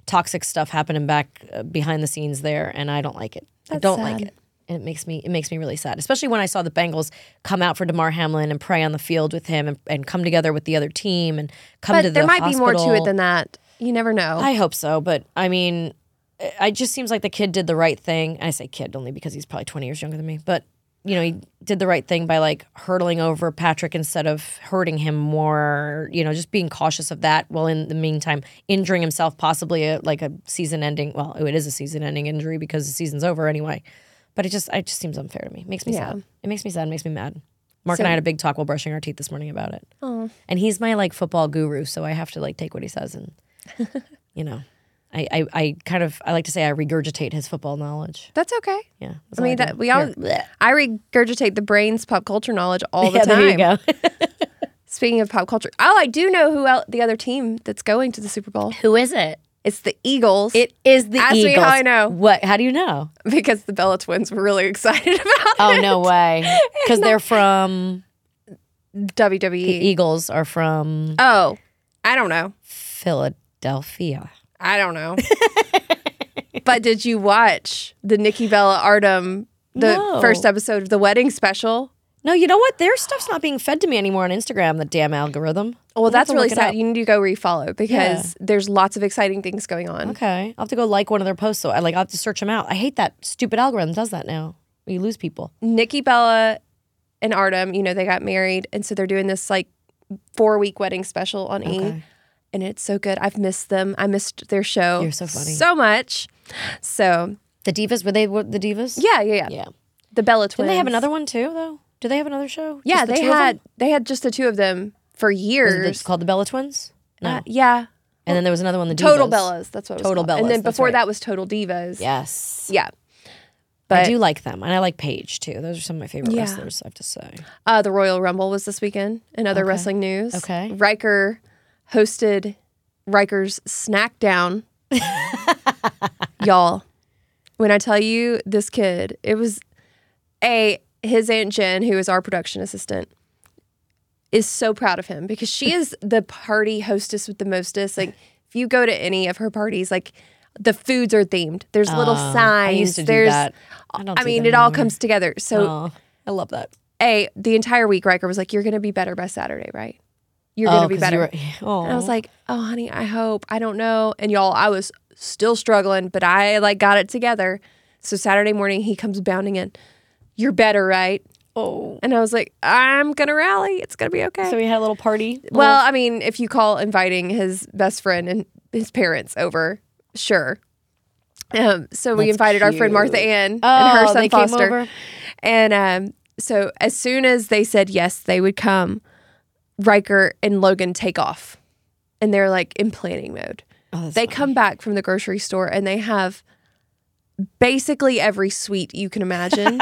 Speaker 1: toxic stuff happening back uh, behind the scenes there, and I don't like it. I don't
Speaker 2: sad.
Speaker 1: like it. And it makes me it makes me really sad, especially when I saw the Bengals come out for Damar Hamlin and pray on the field with him and, and come together with the other team and come to
Speaker 2: But
Speaker 1: the
Speaker 2: there might be more to it than that. You never know.
Speaker 1: I hope so, but I mean, it just seems like the kid did the right thing. I say kid only because he's probably 20 years younger than me, but you know, he did the right thing by like hurtling over Patrick instead of hurting him more, you know, just being cautious of that while in the meantime injuring himself possibly a, like a season ending, well, it is a season ending injury because the season's over anyway. But it just it just seems unfair to me. Makes me
Speaker 2: Yeah.
Speaker 1: sad. It makes me sad, it makes me mad. Mark
Speaker 2: So-
Speaker 1: and I had a big talk while brushing our teeth this morning about it.
Speaker 2: Oh.
Speaker 1: And he's my like football guru, so I have to like take what he says and you know. I, I, I kind of I like to say I regurgitate his football knowledge.
Speaker 2: That's okay.
Speaker 1: Yeah. that's
Speaker 2: I mean
Speaker 1: do.
Speaker 2: that we all
Speaker 1: Here.
Speaker 2: I regurgitate the brains pop culture knowledge all the
Speaker 1: yeah,
Speaker 2: time.
Speaker 1: there you go.
Speaker 2: Speaking of pop culture, oh, I do know who el the other team that's going to the Super Bowl.
Speaker 1: Who is it?
Speaker 2: It's the Eagles.
Speaker 1: It is the
Speaker 2: Ask me
Speaker 1: Eagles.
Speaker 2: how I know.
Speaker 1: What? How do you know?
Speaker 2: because the Bella twins were really excited about
Speaker 1: Oh
Speaker 2: it.
Speaker 1: no way! Because they're from
Speaker 2: WWE.
Speaker 1: The Eagles are from
Speaker 2: oh, I don't know.
Speaker 1: Philadelphia.
Speaker 2: I don't know. but did you watch the Nikki Bella Artem the
Speaker 1: No.
Speaker 2: first episode of the wedding special?
Speaker 1: No, you know what? Their stuff's not being fed to me anymore on Instagram. The damn algorithm.
Speaker 2: Well,
Speaker 1: I'll
Speaker 2: that's really sad. You need to go refollow because there's lots of exciting things going on.
Speaker 1: Okay, I'll have to go like one of their posts. So I like I'll have to search them out. I hate that stupid algorithm does that now. You lose people.
Speaker 2: Nikki Bella and Artem, you know, they got married, and so they're doing this like four week wedding special on E,
Speaker 1: Okay.
Speaker 2: And it's so good. I've missed them. I missed their show.
Speaker 1: You're so funny.
Speaker 2: so much. So
Speaker 1: The divas were they were the divas?
Speaker 2: yeah, yeah, yeah.
Speaker 1: Yeah.
Speaker 2: The Bella twins.
Speaker 1: Didn't they have another one too though? Do they have another show?
Speaker 2: Yeah,
Speaker 1: the
Speaker 2: they
Speaker 1: two of them?
Speaker 2: had they had just the two of them for years.
Speaker 1: called the Bella Twins? No.
Speaker 2: Uh, yeah,
Speaker 1: and then there was another one, the
Speaker 2: Total
Speaker 1: Divas.
Speaker 2: Bellas. That's what it was
Speaker 1: Total
Speaker 2: called. And then before
Speaker 1: right.
Speaker 2: that was Total Divas.
Speaker 1: Yes.
Speaker 2: yeah. But I
Speaker 1: do like them, and I like Paige too. Those are some of my favorite
Speaker 2: Yeah.
Speaker 1: wrestlers. I have to say.
Speaker 2: uh, the Royal Rumble was this weekend. In other
Speaker 1: Okay.
Speaker 2: wrestling news,
Speaker 1: Okay.
Speaker 2: Riker hosted Riker's Snack Down. Y'all, when I tell you this kid, it was a his aunt Jen, who is our production assistant, is so proud of him because she is the party hostess with the mostest. Like if you go to any of her parties, like the foods are themed. There's little
Speaker 1: Uh,
Speaker 2: signs.
Speaker 1: I used to do
Speaker 2: There's,
Speaker 1: that. I don't.
Speaker 2: I mean, it all comes together. So
Speaker 1: Oh, I love that.
Speaker 2: a the entire week Riker was like, "You're gonna be better by Saturday, right? You're gonna be better."
Speaker 1: oh.
Speaker 2: And I was like, "Oh, honey, I hope. I don't know." And y'all, I was still struggling, but I like got it together. So Saturday morning, he comes bounding in. You're better, right?
Speaker 1: oh.
Speaker 2: And I was like, "I'm gonna rally. It's gonna be okay."
Speaker 1: So we had a little party.
Speaker 2: well, I mean, if you call inviting his best friend and his parents over, sure. Um, so we
Speaker 1: That's
Speaker 2: invited our friend Martha. Ann
Speaker 1: oh,
Speaker 2: and her son
Speaker 1: they came
Speaker 2: Foster. And um, so as soon as they said yes, they would come, Riker and Logan take off. And they're like in planning mode.
Speaker 1: Oh,
Speaker 2: They
Speaker 1: funny.
Speaker 2: come back from the grocery store and they have basically every sweet you can imagine.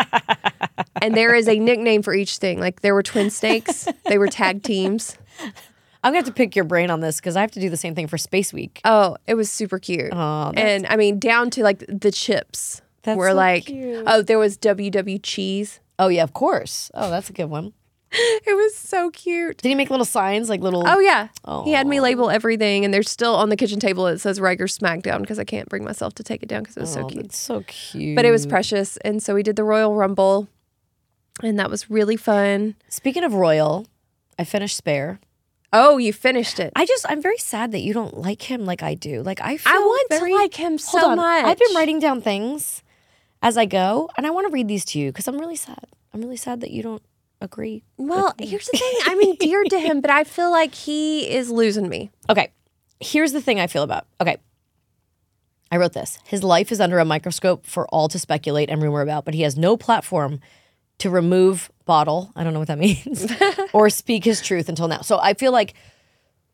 Speaker 2: and there is a nickname for each thing. Like there were twin snakes, they were tag teams.
Speaker 1: I'm gonna have to pick your brain on this because I have to do the same thing for Space Week.
Speaker 2: Oh, it was super cute.
Speaker 1: Oh,
Speaker 2: and I mean, down to like the chips
Speaker 1: That's
Speaker 2: were
Speaker 1: so
Speaker 2: like,
Speaker 1: cute.
Speaker 2: oh, there was WW cheese.
Speaker 1: oh yeah, of course. Oh, that's a good one.
Speaker 2: It was so cute.
Speaker 1: Did he make little signs like little?
Speaker 2: Oh yeah. He had me label everything, and there's still on the kitchen table. It says Riker Smackdown because I can't bring myself to take it down because it was so
Speaker 1: Oh,
Speaker 2: cute.
Speaker 1: So cute.
Speaker 2: But it was precious, and so we did the Royal Rumble, and that was really fun.
Speaker 1: Speaking of royal, I finished Spare.
Speaker 2: Oh, you finished it.
Speaker 1: I just I'm very sad that you don't like him like I do. Like I feel
Speaker 2: I want
Speaker 1: very,
Speaker 2: to like him so
Speaker 1: on.
Speaker 2: much.
Speaker 1: I've been writing down things as I go, and I want to read these to you because I'm really sad. I'm really sad that you don't agree.
Speaker 2: Well, here's the thing. I'm endeared to him, but I feel like he is losing me.
Speaker 1: Okay, here's the thing I feel about. Okay, I wrote this. His life is under a microscope for all to speculate and rumor about, but he has no platform to remove bottle. I don't know what that means, or speak his truth until now. So I feel like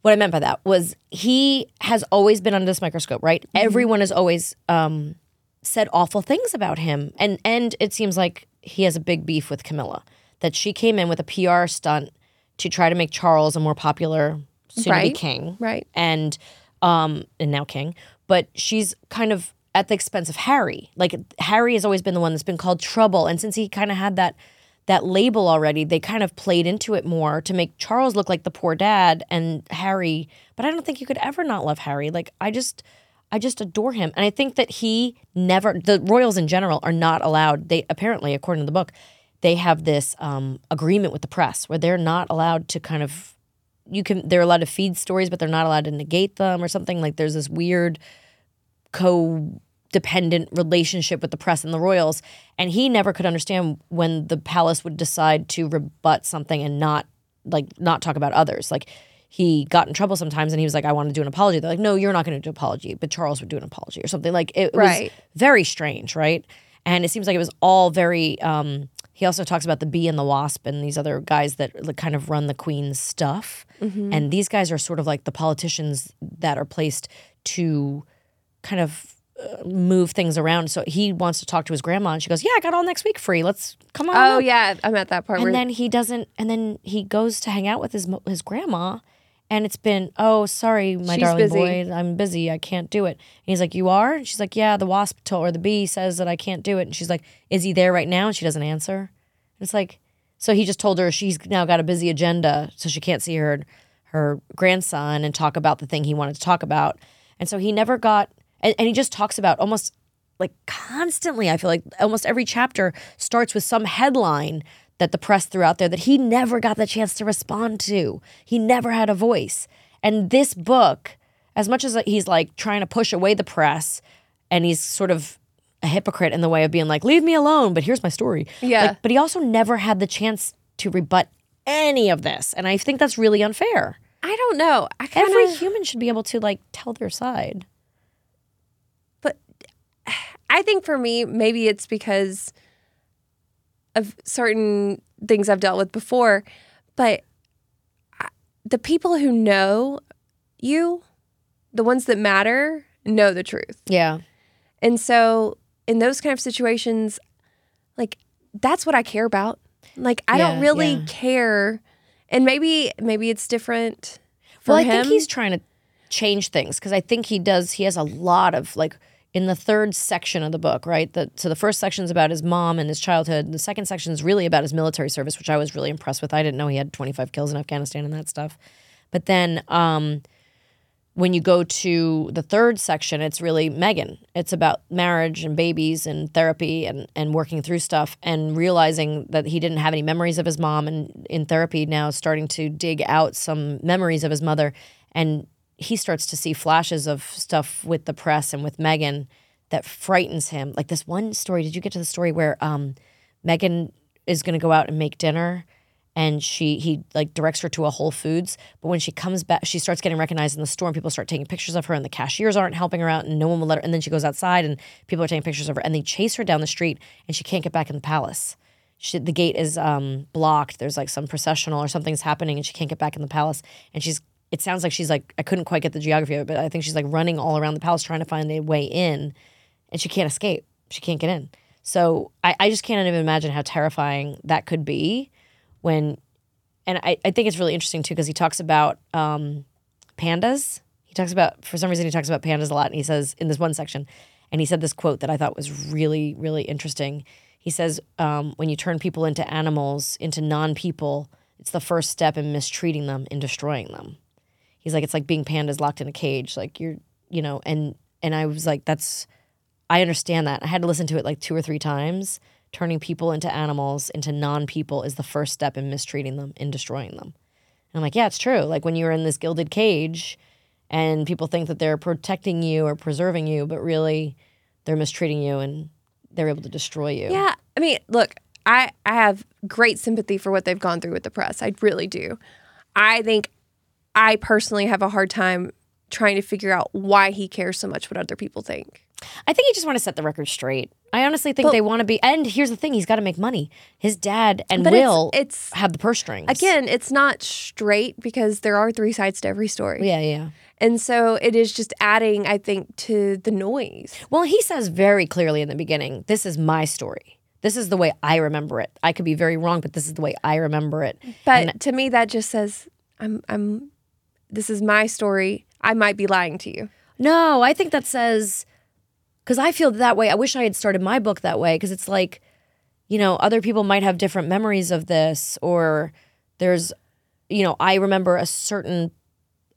Speaker 1: what I meant by that was he has always been under this microscope, right? Everyone has always um, said awful things about him, and and it seems like he has a big beef with Camilla. That she came in with a PR stunt to try to make Charles a more popular soon to be
Speaker 2: Right.
Speaker 1: king,
Speaker 2: Right.
Speaker 1: and um and now king but she's kind of at the expense of harry like harry has always been the one that's been called trouble and since he kind of had that that label already. They kind of played into it more to make Charles look like the poor dad and Harry. But I don't think you could ever not love Harry. Like I just, I just adore him, and I think that he never. The royals in general are not allowed. They apparently, according to the book, they have this um, agreement with the press where they're not allowed to kind of. You can. They're allowed to feed stories, but they're not allowed to negate them or something. Like there's this weird co-dependent relationship with the press and the royals and he never could understand when the palace would decide to rebut something and not like not talk about others like he got in trouble sometimes and he was like i want to do an apology they're like no you're not going to do an apology but charles would do an apology or something like it,
Speaker 2: Right.
Speaker 1: was very strange right and it seems like it was all very um he also talks about the bee and the wasp and these other guys that kind of run the queen's stuff and these guys are sort of like the politicians that are placed to kind of uh, move things around. So he wants to talk to his grandma, and she goes, "Yeah, I got all next week free. Let's come on."
Speaker 2: Oh
Speaker 1: up."
Speaker 2: yeah, I'm at that part where
Speaker 1: And then he doesn't. And then he goes to hang out with his his grandma, and it's been, "Oh, sorry, my
Speaker 2: She's
Speaker 1: darling
Speaker 2: busy.
Speaker 1: boy, I'm busy. I can't do it." And he's like, "You are?" And she's like, "Yeah, the wasp told or the bee says that I can't do it." And she's like, "Is he there right now?" And she doesn't answer. And it's like, so he just told her she's now got a busy agenda, so she can't see her her grandson and talk about the thing he wanted to talk about. And so he never got, and, and he just talks about almost like constantly. I feel like almost every chapter starts with some headline that the press threw out there that he never got the chance to respond to. He never had a voice. And this book, as much as he's like trying to push away the press and he's sort of a hypocrite in the way of being like, leave me alone, but here's my story.
Speaker 2: Yeah.
Speaker 1: Like, but he also never had the chance to rebut any of this. And I think that's really unfair.
Speaker 2: I don't know. I kind
Speaker 1: Every human should be able to like tell their side.
Speaker 2: but I think for me, maybe it's because of certain things I've dealt with before, but the people who know you, the ones that matter, know the truth.
Speaker 1: Yeah.
Speaker 2: And so in those kind of situations, like that's what I care about. Like I don't really
Speaker 1: yeah.
Speaker 2: care. And maybe maybe it's different for
Speaker 1: well, I
Speaker 2: him.
Speaker 1: think he's trying to change things because I think he does. He has a lot of like in the third section of the book, right? The, so the first section is about his mom and his childhood. The second section is really about his military service, which I was really impressed with. I didn't know he had 25 kills in Afghanistan and that stuff. But then um, when you go to the third section, it's really Meghan. It's about marriage and babies and therapy and, and working through stuff and realizing that he didn't have any memories of his mom and in therapy now starting to dig out some memories of his mother. And he starts to see flashes of stuff with the press and with Meghan that frightens him. Like this one story, did you get to the story where um, Meghan is going to go out and make dinner? and she he like directs her to a Whole Foods. But when she comes back, she starts getting recognized in the store, and people start taking pictures of her, and the cashiers aren't helping her out, and no one will let her. And then she goes outside, and people are taking pictures of her, and they chase her down the street, and she can't get back in the palace. She, the gate is um, blocked. There's like some processional or something's happening, and she can't get back in the palace. And she's it sounds like she's like I couldn't quite get the geography of it, but I think she's like running all around the palace trying to find a way in, and she can't escape. She can't get in. So I, I just can't even imagine how terrifying that could be when and I, I think it's really interesting too because he talks about um, pandas. He talks about for some reason he talks about pandas a lot, and he says in this one section, and he said this quote that I thought was really really interesting. He says um, when you turn people into animals, into non-people, it's the first step in mistreating them, in destroying them. He's like it's like being pandas locked in a cage, like you're you know, and and I was like that's I understand that. I had to listen to it like two or three times. Turning people into animals, into non people, is the first step in mistreating them, in destroying them. And I'm like, yeah, it's true. Like when you're in this gilded cage and people think that they're protecting you or preserving you, but really they're mistreating you and they're able to destroy you.
Speaker 2: Yeah, I mean, look, I I have great sympathy for what they've gone through with the press. I really do. I think I personally have a hard time trying to figure out why he cares so much what other people think.
Speaker 1: I think he just want to set the record straight. I honestly think they want to be. And here's the thing: he's got to make money. His dad and
Speaker 2: But it's-
Speaker 1: Will
Speaker 2: it's-
Speaker 1: have the purse strings
Speaker 2: Again, it's not straight because there are three sides to every story.
Speaker 1: Yeah, yeah.
Speaker 2: And so it is just adding, I think, to the noise.
Speaker 1: Well, he says very clearly in the beginning, "This is my story. This is the way I remember it. I could be very wrong, but this is the way I remember it."
Speaker 2: But to me, that just says, I'm, I'm, this is my story. I might be lying to you.
Speaker 1: No, I think that says because I feel that way. I wish I had started my book that way because it's like you know, other people might have different memories of this, or there's, you know, I remember a certain,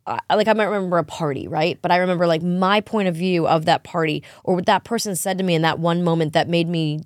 Speaker 1: uh, like I might remember a party, right? But I remember like my point of view of that party, or what that person said to me in that one moment that made me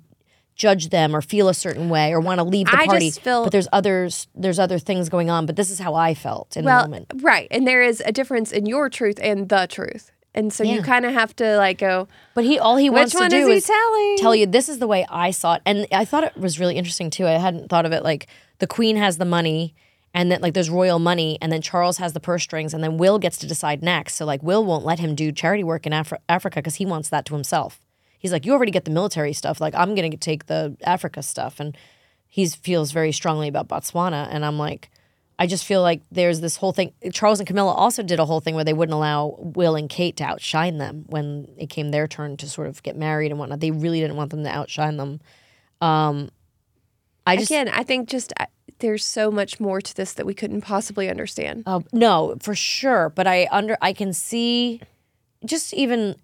Speaker 1: judge them or feel a certain way or want to leave the
Speaker 2: I
Speaker 1: party.
Speaker 2: feel-
Speaker 1: but there's others, there's other things going on. But this is how I felt in the
Speaker 2: well,
Speaker 1: moment.
Speaker 2: right. And there is a difference in your truth and the truth. And so you kind of have to like go,
Speaker 1: But he all he wants to
Speaker 2: is
Speaker 1: do is
Speaker 2: telling?
Speaker 1: tell you this is the way I saw it, and I thought it was really interesting too. I hadn't thought of it like the queen has the money, and then like there's royal money, and then Charles has the purse strings, and then Will gets to decide next. So like Will won't let him do charity work in Afri- Africa because he wants that to himself. He's like, you already get the military stuff. Like I'm gonna take the Africa stuff, and he feels very strongly about Botswana, and I'm like. I just feel like there's this whole thing. Charles and Camilla also did a whole thing where they wouldn't allow Will and Kate to outshine them when it came their turn to sort of get married and whatnot. They really didn't want them to outshine them. Um, I just
Speaker 2: again, I think just uh, there's so much more to this that we couldn't possibly understand.
Speaker 1: uh, no for sure, but I under I can see just even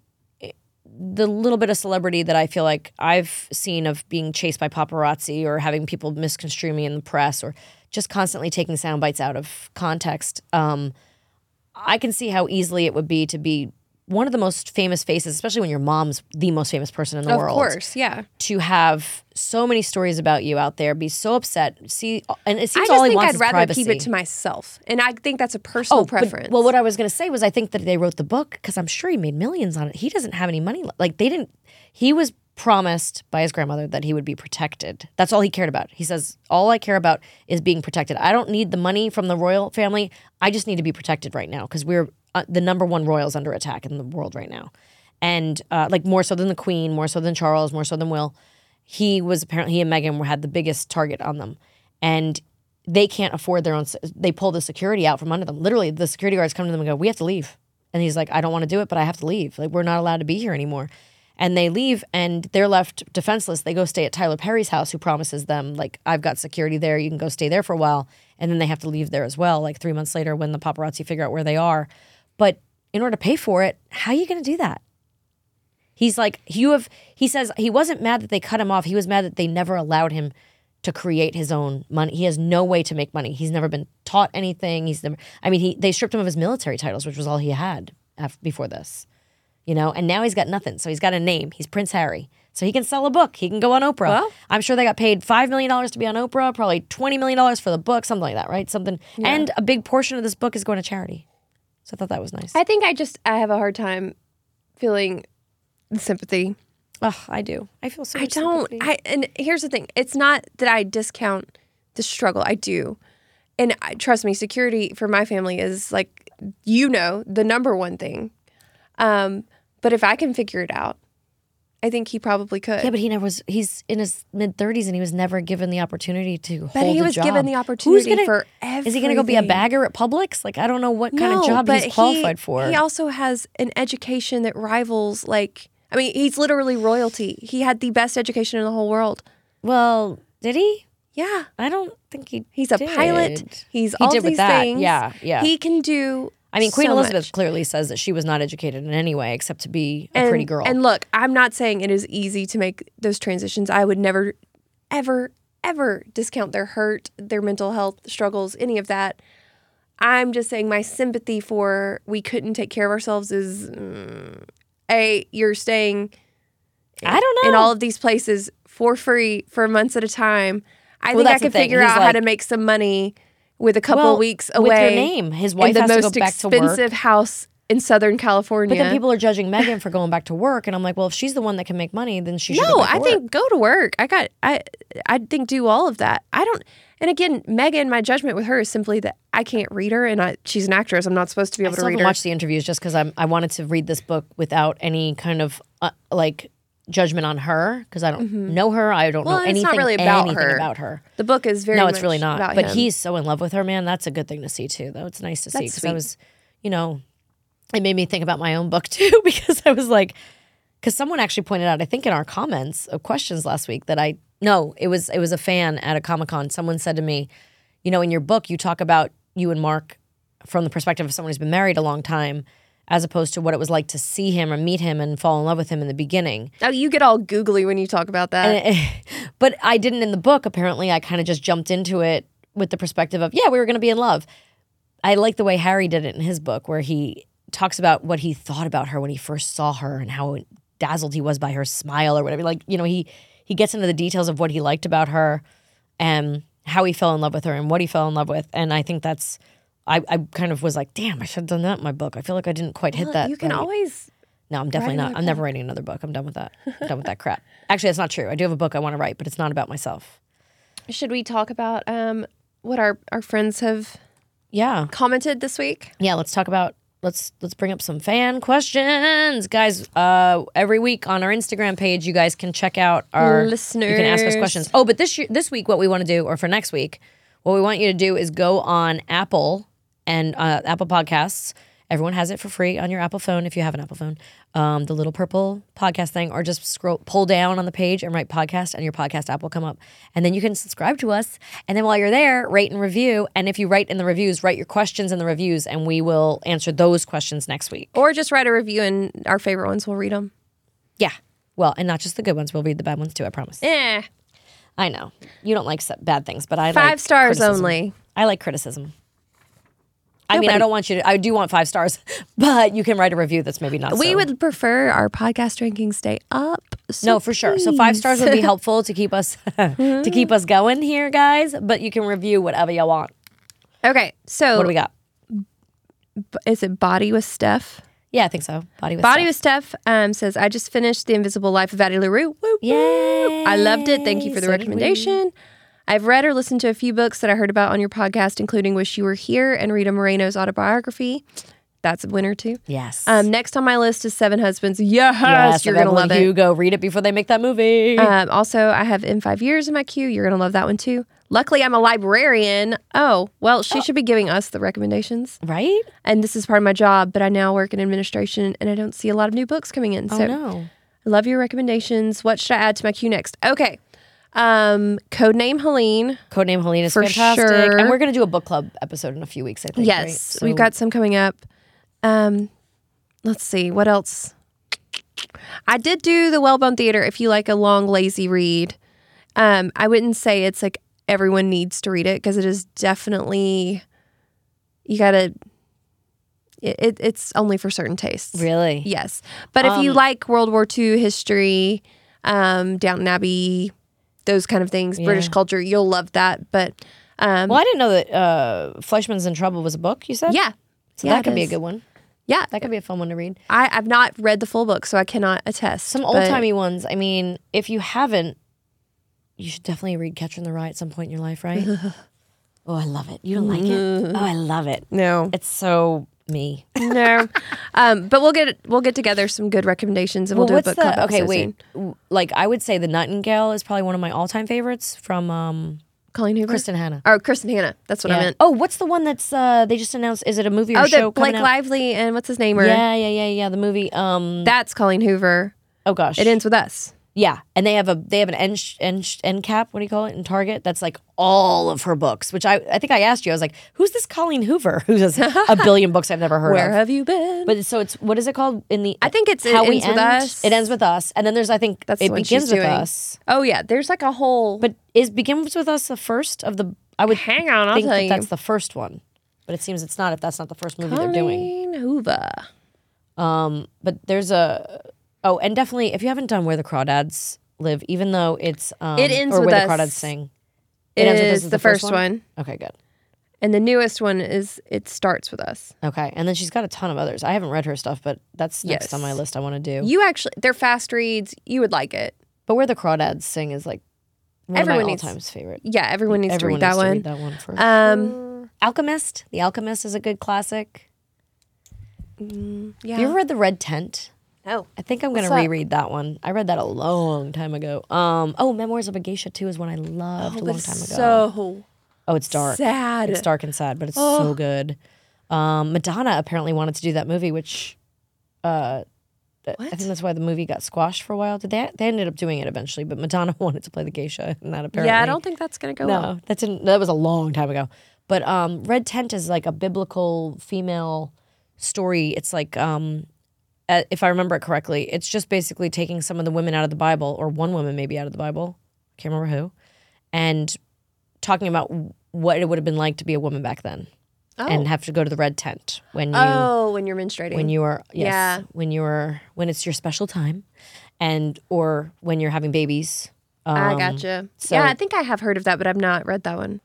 Speaker 1: the little bit of celebrity that I feel like I've seen of being chased by paparazzi or having people misconstrue me in the press or just constantly taking sound bites out of context. Um, I can see how easily it would be to be one of the most famous faces, especially when your mom's the most famous person in the
Speaker 2: of
Speaker 1: world.
Speaker 2: Of course, yeah.
Speaker 1: To have so many stories about you out there, be so upset, see, and it seems all he
Speaker 2: think
Speaker 1: wants
Speaker 2: I'd
Speaker 1: is
Speaker 2: rather
Speaker 1: privacy.
Speaker 2: keep it to myself, and I think that's a personal
Speaker 1: Oh, but-
Speaker 2: preference.
Speaker 1: well, what I was going to say was I think that they wrote the book because I'm sure he made millions on it. He doesn't have any money. Like they didn't. He was promised by his grandmother that he would be protected. That's all he cared about. He says, "All I care about is being protected. I don't need the money from the royal family. I just need to be protected right now because we're uh, the number one royals under attack in the world right now, and uh, like more so than the Queen, more so than Charles, more so than Will. He was apparently he and Meghan had the biggest target on them, and they can't afford their own. They pull the security out from under them. Literally, the security guards come to them and go, "We have to leave." And he's like, "I don't want to do it, but I have to leave. Like, we're not allowed to be here anymore." And they leave, and they're left defenseless. They go stay at Tyler Perry's house, who promises them, like, "I've got security there. You can go stay there for a while." And then they have to leave there as well, like three months later, when the paparazzi figure out where they are. But in order to pay for it, how are you going to do that? He's like, you have, he says he wasn't mad that they cut him off. He was mad that they never allowed him to create his own money. He has no way to make money. He's never been taught anything. He's never, I mean, he, they stripped him of his military titles, which was all he had af- before this, you know, and now he's got nothing. So he's got a name. He's Prince Harry. So he can sell a book. He can go on Oprah.
Speaker 2: Well-
Speaker 1: I'm sure they got paid $5 million to be on Oprah, probably $20 million for the book, something like that, right? Something. And a big portion of this book is going to charity. So I thought that was nice.
Speaker 2: I think I just I have a hard time feeling sympathy.
Speaker 1: Oh, I do. I feel so
Speaker 2: I don't.
Speaker 1: sympathy.
Speaker 2: I and here's the thing. It's not that I discount the struggle. I do, and I, trust me, security for my family is like you know the number one thing. Um, but if I can figure it out, I think he probably could.
Speaker 1: Yeah, but he never was. He's in his mid thirties, and he was never given the opportunity to
Speaker 2: But
Speaker 1: hold
Speaker 2: he was given the
Speaker 1: Who's
Speaker 2: opportunity
Speaker 1: gonna-
Speaker 2: for
Speaker 1: Is he going to go be a bagger at Publix? Like I don't know what kind of job he's qualified
Speaker 2: he,
Speaker 1: for.
Speaker 2: He also has an education that rivals like I mean, he's literally royalty. He had the best education in the whole world.
Speaker 1: well, did he?
Speaker 2: Yeah.
Speaker 1: I don't think he.
Speaker 2: He's a
Speaker 1: did.
Speaker 2: pilot. He's
Speaker 1: He
Speaker 2: all
Speaker 1: did with
Speaker 2: these
Speaker 1: that.
Speaker 2: things.
Speaker 1: Yeah, yeah.
Speaker 2: He can do
Speaker 1: I mean, Queen
Speaker 2: so
Speaker 1: Elizabeth
Speaker 2: much.
Speaker 1: clearly says that she was not educated in any way except to be a
Speaker 2: and,
Speaker 1: pretty girl.
Speaker 2: And look, I'm not saying it is easy to make those transitions. I would never, ever, ever discount their hurt, their mental health struggles, any of that. I'm just saying my sympathy for we couldn't take care of ourselves is mm, a you're staying
Speaker 1: I don't know.
Speaker 2: in all of these places for free for months at a time. I
Speaker 1: Well,
Speaker 2: think I could figure
Speaker 1: He's
Speaker 2: out how to make some money with a couple
Speaker 1: Well,
Speaker 2: weeks
Speaker 1: with your
Speaker 2: away.
Speaker 1: name. His wife
Speaker 2: the
Speaker 1: has to
Speaker 2: most
Speaker 1: go back to work.
Speaker 2: expensive house in Southern California.
Speaker 1: But then people are judging Meghan for going back to work, and I'm like, well, if she's the one that can make money, then she should.
Speaker 2: No,
Speaker 1: go
Speaker 2: I
Speaker 1: work.
Speaker 2: think go to work. I got I I think do all of that. I don't and again, Meghan, my judgment with her is simply that I can't read her and I she's an actress. I'm not supposed to be
Speaker 1: I
Speaker 2: able
Speaker 1: still
Speaker 2: to read her.
Speaker 1: watched the interviews just because I'm I wanted to read this book without any kind of uh, like judgment on her because I don't know her. I don't
Speaker 2: Mm-hmm. Well,
Speaker 1: know
Speaker 2: it's
Speaker 1: anything
Speaker 2: not really about
Speaker 1: anything
Speaker 2: her.
Speaker 1: about her.
Speaker 2: the book is very
Speaker 1: no, it's
Speaker 2: much
Speaker 1: really not. But
Speaker 2: him.
Speaker 1: he's so in love with her, man. That's a good thing to see too. Though it's nice to see because I was, you know, it made me think about my own book too because I was like, because someone actually pointed out, I think in our comments of questions last week that I no, it was it was a fan at a comic con. Someone said to me, you know, in your book you talk about you and Mark from the perspective of someone who's been married a long time. As opposed to what it was like to see him or meet him and fall in love with him in the beginning.
Speaker 2: Oh, you get all googly when you talk about that.
Speaker 1: but I didn't in the book. Apparently, I kind of just jumped into it with the perspective of, yeah, we were going to be in love. I like the way Harry did it in his book, where he talks about what he thought about her when he first saw her and how dazzled he was by her smile or whatever. Like, you know, he he gets into the details of what he liked about her and how he fell in love with her and what he fell in love with. And I think that's I, I kind of was like, damn, I should have done that in my book. I feel like I didn't quite hit that.
Speaker 2: you can
Speaker 1: right.
Speaker 2: always.
Speaker 1: No, I'm definitely not. I'm never writing another book. I'm done with that. I'm done with that crap. Actually, that's not true. I do have a book I want to write, but it's not about myself.
Speaker 2: Should we talk about um, what our, our friends have
Speaker 1: Yeah.
Speaker 2: commented this week?
Speaker 1: Yeah, let's talk about let's let's bring up some fan questions. Guys, uh every week on our Instagram page, you guys can check out our listeners You can ask us questions. Oh, but this year, this week what we want to do or for next week, what we want you to do is go on Apple and uh, Apple Podcasts. Everyone has it for free on your Apple phone if you have an Apple phone. Um, the little purple podcast thing, or just scroll, pull down on the page and write podcast, and your podcast app will come up. And then you can subscribe to us. And then while you're there, rate and review. And if you write in the reviews, write your questions in the reviews, and we will answer those questions next week.
Speaker 2: Or just write a review and our favorite ones, we'll read them.
Speaker 1: Yeah. Well, and not just the good ones. We'll read the bad ones too. I promise.
Speaker 2: Eh.
Speaker 1: I know you don't like bad things, but I
Speaker 2: Five
Speaker 1: like
Speaker 2: stars
Speaker 1: criticism.
Speaker 2: only.
Speaker 1: I like criticism. I mean, I don't want you to. I do want five stars, but you can write a review that's maybe not.
Speaker 2: We
Speaker 1: so.
Speaker 2: would prefer our podcast rankings stay up. so
Speaker 1: No, for sure. So five stars would be helpful to keep us to keep us going here, guys. But you can review whatever you want.
Speaker 2: Okay, so
Speaker 1: What do we got?
Speaker 2: b- is it Body with Steph?
Speaker 1: Yeah, I think so. Body with
Speaker 2: Body
Speaker 1: Stuff.
Speaker 2: with Steph um, says, I just finished The Invisible Life of Addie LaRue. Woo, woo.
Speaker 1: Yay!
Speaker 2: I loved it. Thank you for the
Speaker 1: So
Speaker 2: recommendation. I've read or listened to a few books that I heard about on your podcast, including Wish You Were Here and Rita Moreno's autobiography. That's a winner too.
Speaker 1: Yes.
Speaker 2: Um, next on my list is Seven Husbands. Yes,
Speaker 1: yes,
Speaker 2: you're gonna
Speaker 1: Evelyn
Speaker 2: love it.
Speaker 1: Hugo. Read it before they make that movie.
Speaker 2: Um, also, I have In Five Years in my queue. You're gonna love that one too. Luckily, I'm a librarian. Oh, well, she should be giving us the recommendations.
Speaker 1: right?
Speaker 2: And this is part of my job, but I now work in administration and I don't see a lot of new books coming in.
Speaker 1: Oh
Speaker 2: So
Speaker 1: no.
Speaker 2: I love your recommendations. What should I add to my queue next? Okay. Um, Codename Helene.
Speaker 1: Codename Helene is
Speaker 2: For
Speaker 1: fantastic,
Speaker 2: sure.
Speaker 1: and we're gonna do a book club episode in a few weeks. I think.
Speaker 2: Yes,
Speaker 1: right? So-
Speaker 2: we've got some coming up. Um, let's see what else. I did do the Wellbone Theater. If you like a long, lazy read, um, I wouldn't say it's like everyone needs to read it because it is definitely you gotta. It, it, it's only for certain tastes.
Speaker 1: really.
Speaker 2: Yes, but if you
Speaker 1: Um,
Speaker 2: like World War II history, um, Downton Abbey, those kind of things, British culture, you'll love that. But um,
Speaker 1: Well, I didn't know that uh, Fleishman's in Trouble was a book. You said.
Speaker 2: yeah,
Speaker 1: So
Speaker 2: Yeah,
Speaker 1: that could be a good one.
Speaker 2: yeah,
Speaker 1: That could be a fun one to read.
Speaker 2: I, I've not read the full book, so I cannot attest.
Speaker 1: Some old timey ones. I mean, if you haven't, you should definitely read Catcher in the Rye at some point in your life, right? oh, I love it. You don't like it? Oh, I love it.
Speaker 2: No,
Speaker 1: It's so me.
Speaker 2: no. um, but we'll get we'll get together some good recommendations, and we'll, do a book club
Speaker 1: okay? Wait,
Speaker 2: soon.
Speaker 1: like I would say, the Nightingale is probably one of my all-time favorites from um,
Speaker 2: Colleen Hoover,
Speaker 1: Kristin Hannah.
Speaker 2: or Kristin Hannah. That's what I
Speaker 1: Yeah.
Speaker 2: meant.
Speaker 1: Oh, what's the one that's uh, they just announced? Is it a movie or
Speaker 2: Oh,
Speaker 1: show
Speaker 2: the Blake? Lively and what's his name? Or,
Speaker 1: Yeah, yeah, yeah, yeah. The movie. Um.
Speaker 2: that's Colleen Hoover.
Speaker 1: oh gosh.
Speaker 2: It ends with us.
Speaker 1: Yeah, and they have a they have an end sh- end, sh- end cap. What do you call it in Target? That's like all of her books. Which I I think I asked you. I was like, who's this Colleen Hoover who has a billion books I've never heard of?
Speaker 2: Where
Speaker 1: of?
Speaker 2: have you been?
Speaker 1: But so it's what is it called in the?
Speaker 2: I think it's It
Speaker 1: how we
Speaker 2: Ends With
Speaker 1: end?
Speaker 2: Us.
Speaker 1: It ends with us, and then there's I think
Speaker 2: That's
Speaker 1: it
Speaker 2: the one
Speaker 1: begins
Speaker 2: she's
Speaker 1: with
Speaker 2: doing.
Speaker 1: us.
Speaker 2: oh yeah, there's like a whole.
Speaker 1: But is begins with us the first of the? I would
Speaker 2: Hang on, I'll
Speaker 1: think
Speaker 2: tell
Speaker 1: that
Speaker 2: you.
Speaker 1: that's the first one, but it seems it's not. If that's not the first movie they're doing.
Speaker 2: Colleen Hoover.
Speaker 1: Um, but there's a oh, and definitely if you haven't done Where the Crawdads Live, even though it's um,
Speaker 2: It ends
Speaker 1: or
Speaker 2: with
Speaker 1: Where
Speaker 2: us.
Speaker 1: the Crawdads Sing.
Speaker 2: It
Speaker 1: ends with us
Speaker 2: the first one.
Speaker 1: Okay, good.
Speaker 2: And the newest one is It Starts With Us.
Speaker 1: Okay, and then she's got a ton of others. I haven't read her stuff, but that's next
Speaker 2: Yes.
Speaker 1: on my list. I want to do.
Speaker 2: You actually, they're fast reads. You would like it.
Speaker 1: but Where the Crawdads Sing is like one
Speaker 2: Everyone
Speaker 1: of my all-time favorite.
Speaker 2: Yeah, everyone needs
Speaker 1: Everyone
Speaker 2: to read that
Speaker 1: needs to
Speaker 2: one.
Speaker 1: read that one for
Speaker 2: Um,
Speaker 1: sure. Alchemist. The Alchemist is a good classic.
Speaker 2: yeah.
Speaker 1: You ever read The Red Tent?
Speaker 2: Oh,
Speaker 1: I think I'm gonna
Speaker 2: What's that?
Speaker 1: reread that one. I read that a long time ago. Um, oh, Memoirs of a Geisha too is one I loved a long time ago.
Speaker 2: so
Speaker 1: oh, it's dark.
Speaker 2: sad.
Speaker 1: It's dark and sad, but it's so good. Um, Madonna apparently wanted to do that movie, which uh, th- I
Speaker 2: What?
Speaker 1: think that's why the movie got squashed for a while. Did they? They ended up doing it eventually, but Madonna wanted to play the geisha, and that apparently.
Speaker 2: Yeah, I don't think that's gonna go
Speaker 1: No,
Speaker 2: well.
Speaker 1: that's in, that was a long time ago. But um, Red Tent is like a biblical female story. It's like, um, uh, if I remember it correctly, it's just basically taking some of the women out of the Bible, or one woman maybe out of the Bible, can't remember who, and talking about what it would have been like to be a woman back then and have to go to the red tent when you
Speaker 2: Oh, when you're menstruating.
Speaker 1: when you are yes,
Speaker 2: Yeah.
Speaker 1: when you are when it's your special time, and or when you're having babies.
Speaker 2: I
Speaker 1: Um,
Speaker 2: gotcha.
Speaker 1: so-
Speaker 2: yeah, I think I have heard of that, but I've not read that one.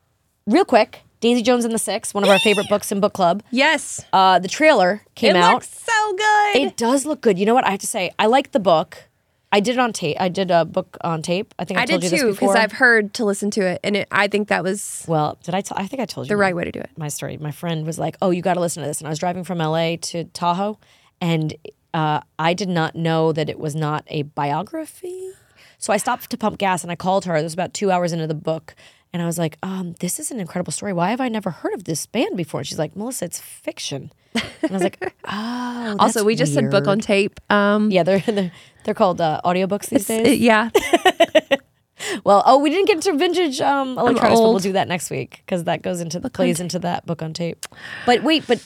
Speaker 1: Real quick, Daisy Jones and the Six, one of our favorite books in book club.
Speaker 2: Yes.
Speaker 1: Uh, the trailer came
Speaker 2: it
Speaker 1: out.
Speaker 2: looks so good.
Speaker 1: It does look good. You know what I have to say? I like the book. I did it on tape. I did a book on tape. I think I,
Speaker 2: I
Speaker 1: told
Speaker 2: did
Speaker 1: you
Speaker 2: too because I've heard to listen to it, and it, I think that was
Speaker 1: well, did I? T- I think I told you
Speaker 2: the right way to do it.
Speaker 1: my story. My friend was like, "Oh, you got to listen to this," and I was driving from LA to Tahoe, and uh, I did not know that it was not a biography. So I stopped to pump gas and I called her. This was about two hours into the book, and I was like, um, "This is an incredible story. Why have I never heard of this band before?" And she's like, "Melissa, it's fiction." And I was like, "Oh."
Speaker 2: Also, we just said book on tape. Um,
Speaker 1: Yeah, they're they're, they're called uh, audiobooks these
Speaker 2: uh,
Speaker 1: days.
Speaker 2: yeah.
Speaker 1: Well, oh, we didn't get into vintage um, electronics, but we'll do that next week because that goes into plays into that book on tape. But wait, but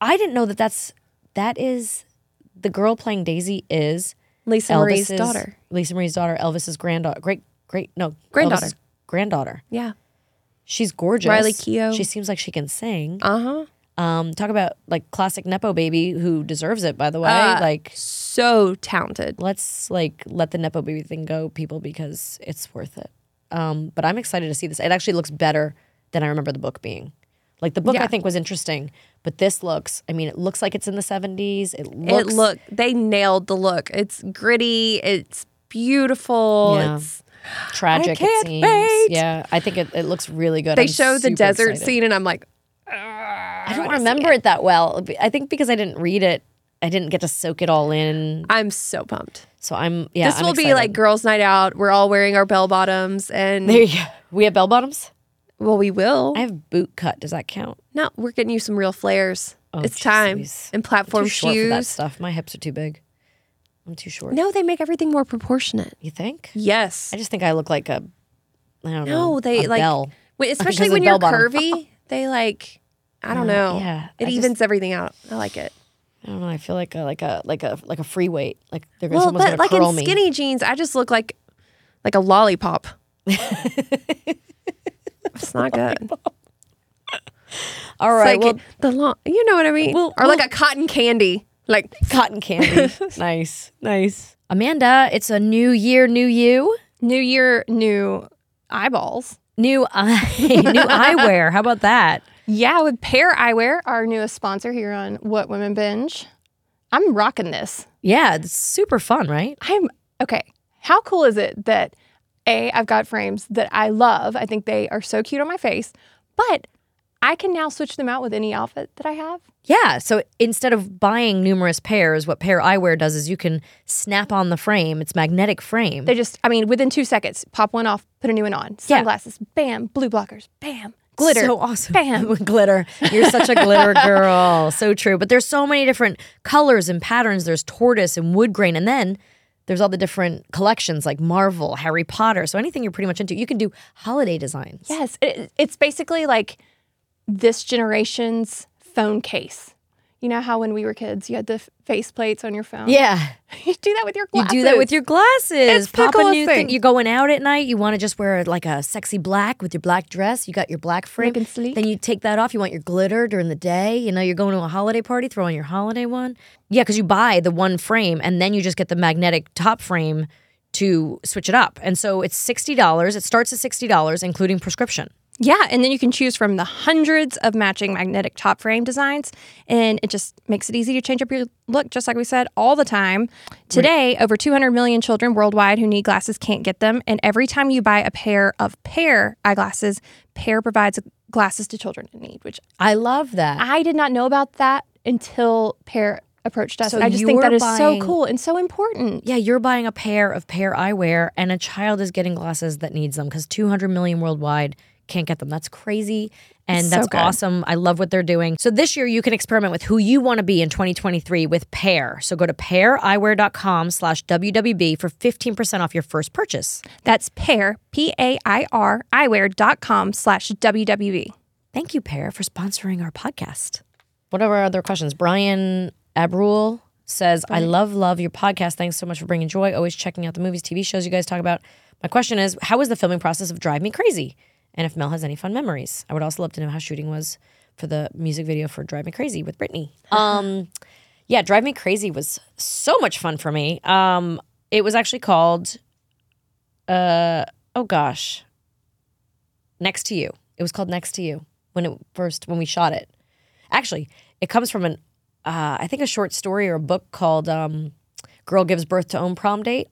Speaker 1: I didn't know that that's that is the girl playing Daisy is
Speaker 2: Lisa Marie's daughter.
Speaker 1: Lisa Marie's daughter, Elvis's granddaughter, great great no
Speaker 2: Granddaughter.
Speaker 1: Elvis's granddaughter.
Speaker 2: Yeah.
Speaker 1: She's gorgeous.
Speaker 2: Riley Keough.
Speaker 1: She seems like she can sing.
Speaker 2: Uh huh.
Speaker 1: Um, talk about like classic nepo baby who deserves it. By the way,
Speaker 2: Uh,
Speaker 1: like
Speaker 2: So talented.
Speaker 1: let's like let the nepo baby thing go, people, because it's worth it. Um, but I'm excited to see this. It actually looks better than I remember the book being. Like the book, I think was interesting, but this looks. I mean, it looks like it's in the 70s. It looks.
Speaker 2: it look they nailed the look. It's gritty. It's beautiful.
Speaker 1: Yeah.
Speaker 2: It's
Speaker 1: tragic. It seems.
Speaker 2: wait.
Speaker 1: Yeah, I think it, it looks really good.
Speaker 2: they
Speaker 1: I'm
Speaker 2: show the
Speaker 1: super
Speaker 2: desert
Speaker 1: excited.
Speaker 2: scene, and I'm like,
Speaker 1: I don't ah, remember it that well. I think because I didn't read it, I didn't get to soak it all in.
Speaker 2: I'm so pumped.
Speaker 1: So I'm. Yeah,
Speaker 2: this
Speaker 1: I'm
Speaker 2: will be
Speaker 1: excited.
Speaker 2: like girls' night out. We're all wearing our bell bottoms, and
Speaker 1: There you go. We have bell bottoms.
Speaker 2: well, we will.
Speaker 1: I have boot cut. Does that count?
Speaker 2: no, we're getting you some real flares.
Speaker 1: Oh,
Speaker 2: it's time.
Speaker 1: jeez.
Speaker 2: And
Speaker 1: I'm
Speaker 2: platform
Speaker 1: too short for that
Speaker 2: shoes.
Speaker 1: stuff. My hips are too big. I'm too short.
Speaker 2: No, they make everything more proportionate.
Speaker 1: You think?
Speaker 2: Yes.
Speaker 1: I just think I look like a. I don't know.
Speaker 2: No, they like,
Speaker 1: bell.
Speaker 2: especially when you're
Speaker 1: bottom.
Speaker 2: curvy. they like, I don't know.
Speaker 1: yeah,
Speaker 2: it
Speaker 1: I just-
Speaker 2: evens everything out. I like it.
Speaker 1: I don't know. I feel like a like a like a like a free weight. Like they're
Speaker 2: Well,
Speaker 1: someone's
Speaker 2: but like in
Speaker 1: me.
Speaker 2: skinny jeans, I just look like like a lollipop. it's not good.
Speaker 1: All right.
Speaker 2: Like
Speaker 1: well,
Speaker 2: the long, you know what I mean,
Speaker 1: Well,
Speaker 2: or like
Speaker 1: well-
Speaker 2: a cotton candy. Like
Speaker 1: cotton candy. nice, nice. Amanda, it's a new year, new you,
Speaker 3: New year, new eyeballs.
Speaker 1: new eye, new eyewear. How about that?
Speaker 3: Yeah, with Pair Eyewear, our newest sponsor here on What Women Binge. I'm rocking this.
Speaker 1: Yeah, it's super fun, right?
Speaker 3: I'm okay. How cool is it that A, I've got frames that I love. I think they are so cute on my face, but I can now switch them out with any outfit that I have.
Speaker 1: Yeah. So instead of buying numerous pairs, what Pair Eyewear does is you can snap on the frame. It's magnetic frame.
Speaker 3: They just, I mean, within two seconds, pop one off, put a new one on.
Speaker 1: Yeah.
Speaker 3: Sunglasses, bam, blue blockers, bam, glitter.
Speaker 1: So awesome.
Speaker 3: Bam.
Speaker 1: glitter. You're such a glitter girl. So true. But there's so many different colors and patterns. There's tortoise and wood grain. And then there's all the different collections like Marvel, Harry Potter. So anything you're pretty much into. You can do holiday designs.
Speaker 3: Yes, it, it's basically like this generation's phone case. You know how when we were kids, you had the face plates on your phone.
Speaker 1: Yeah.
Speaker 3: you do that with your
Speaker 1: You
Speaker 3: glasses.
Speaker 1: do that with your glasses.
Speaker 2: It's
Speaker 1: Pop a new thing.
Speaker 2: thing.
Speaker 1: You're going out at night. You want to just wear like a sexy black with your black dress. You got your black frame.
Speaker 3: Looking sleek.
Speaker 1: Then you take that off. You want your glitter during the day. You know, you're going to a holiday party, throw on your holiday one. Yeah, because you buy the one frame and then you just get the magnetic top frame to switch it up. And so it's $60. It starts at $60, including prescription.
Speaker 3: Yeah, and then you can choose from the hundreds of matching magnetic top frame designs, and it just makes it easy to change up your look, just like we said, all the time. Today, over 200 million children worldwide who need glasses can't get them, and every time you buy a pair of Pair eyeglasses, Pair provides glasses to children in need, which
Speaker 1: I love that.
Speaker 3: I did not know about that until Pair approached us.
Speaker 1: So
Speaker 3: I just think that
Speaker 1: you're
Speaker 3: is
Speaker 1: buying-
Speaker 3: so cool and so important.
Speaker 1: yeah, you're buying a pair of pair eyewear and a child is getting glasses that needs them because 200 million worldwide can't get them. That's crazy. And
Speaker 3: So
Speaker 1: that's
Speaker 3: good.
Speaker 1: awesome. I love what they're doing. So this year you can experiment with who you want to be in 2023 with Pair. So go to paireyewear.com slash WWB for 15% off your first purchase.
Speaker 3: That's Pair, P A I R, eyewear.com slash WWB.
Speaker 1: Thank you, Pair, for sponsoring our podcast. what are our other questions? Brian Abrul says, I love, love your podcast. Thanks so much for bringing joy. Always checking out the movies, TV shows you guys talk about. My question is, how was the filming process of Drive Me Crazy? And if Mel has any fun memories. I would also love to know how shooting was for the music video for Drive Me Crazy with Britney. Um, yeah, Drive Me Crazy was so much fun for me. Um, it was actually called, uh, oh gosh, Next to You. It was called Next to You when it first when we shot it. Actually, it comes from an uh, I think a short story or a book called um, "Girl Gives Birth to Own Prom Date."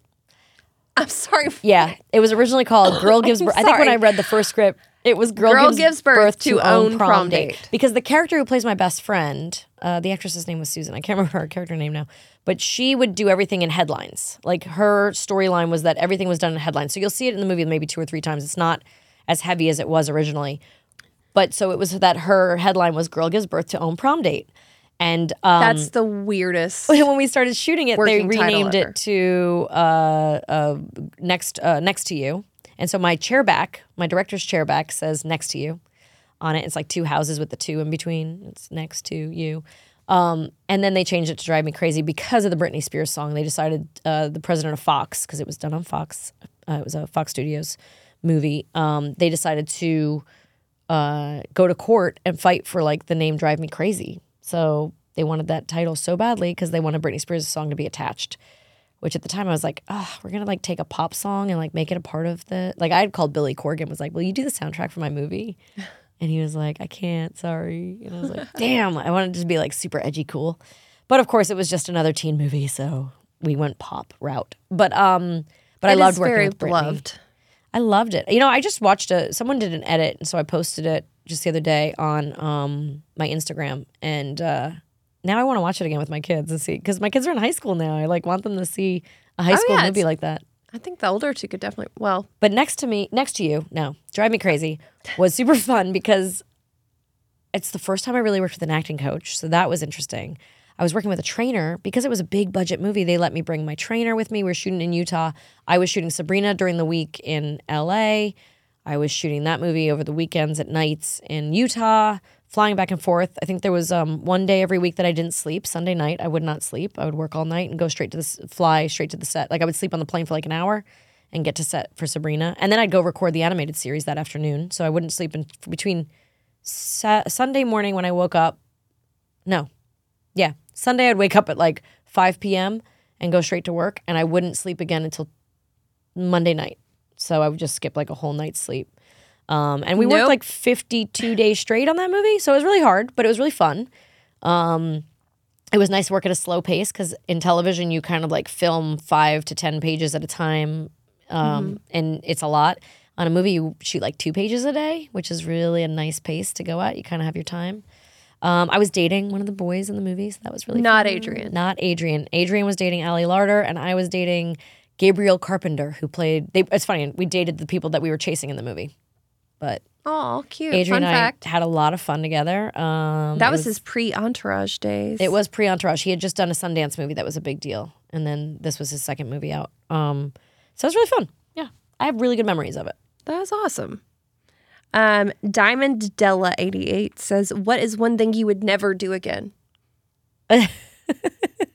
Speaker 2: I'm sorry.
Speaker 1: Yeah, it was originally called "Girl Gives Birth." I think when. I read the first script, it was "Girl,
Speaker 2: Girl Gives Birth to Own Prom Date.
Speaker 1: because the character who plays my best friend, uh, the actress's name was Susan. I can't remember her character name now, but she would do everything in headlines. Like her storyline was that everything was done in headlines. So you'll see it in the movie maybe two or three times. It's not as heavy as it was originally, but so it was that her headline was "Girl Gives Birth to Own Prom Date," and um,
Speaker 2: That's the weirdest.
Speaker 1: when we started shooting it, they renamed it to uh, uh, next uh, next to you. And so my chair back, my director's chair back says next to you on it. It's like two houses with the two in between. It's next to you. Um, and then they changed it to drive me crazy because of the Britney Spears song. They decided uh, the president of Fox, because it was done on Fox, uh, it was a Fox Studios movie. Um, they decided to uh, go to court and fight for like the name Drive Me Crazy. So they wanted that title so badly because they wanted Britney Spears' song to be attached. Which at the time I was like, oh, we're gonna like take a pop song and like make it a part of the like I had called Billy Corgan was like, will you do the soundtrack for my movie? And he was like, I can't, sorry. And I was like, damn, I wanted it to be like super edgy cool. But of course it was just another teen movie, so we went pop route. But um but I loved working
Speaker 2: very
Speaker 1: with Britney.
Speaker 2: beloved.
Speaker 1: I loved it. You know, I just watched a someone did an edit, and so I posted it just the other day on um, my Instagram, and uh, now I want to watch it again with my kids and see because my kids are in high school now. I like want them to see a high
Speaker 2: Oh,
Speaker 1: school
Speaker 2: yeah,
Speaker 1: movie like that.
Speaker 2: I think the older two could definitely. Well,
Speaker 1: But next to me, next to you, no, drive me crazy was super fun because it's the first time I really worked with an acting coach, so that was interesting. I was working with a trainer because it was a big budget movie. They let me bring my trainer with me. We are shooting in Utah. I was shooting Sabrina during the week in LA. I was shooting that movie over the weekends at nights in Utah, flying back and forth. I think there was um, one day every week that I didn't sleep. Sunday night, I would not sleep. I would work all night and go straight to the fly straight to the set. Like I would sleep on the plane for like an hour and get to set for Sabrina, and then I'd go record the animated series that afternoon. So I wouldn't sleep in between Sa- Sunday morning when I woke up. No, yeah, Sunday I'd wake up at like 5 p.m. and go straight to work, and I wouldn't sleep again until Monday night. So I would just skip like a whole night's sleep. Um, and we worked like 52 days straight on that movie. So it was really hard, but it was really fun. Um, it was nice to work at a slow pace because in television, you kind of like film five to 10 pages at a time. Um, And it's a lot. On a movie, you shoot like two pages a day, which is really a nice pace to go at. You kind of have your time. Um, I was dating one of the boys in the movie, so that was really
Speaker 2: Not
Speaker 1: fun.
Speaker 2: Adrian.
Speaker 1: Not Adrian. Adrian was dating Ali Larter, and I was dating Gabriel Carpenter, who played. They, it's funny. We dated the people that we were chasing in the movie, but
Speaker 2: oh, cute.
Speaker 1: Adrian
Speaker 2: Fun
Speaker 1: and
Speaker 2: fact.
Speaker 1: I had a lot of fun together. Um,
Speaker 2: that
Speaker 1: it
Speaker 2: was, his pre entourage days.
Speaker 1: It was pre Entourage. He had just done a Sundance movie that was a big deal, and then this was his second movie out. Um, so it was really fun. Yeah, I have really good memories of it.
Speaker 2: That was awesome. Um, Diamond Della eighty eight says, "What is one thing you would never do again?"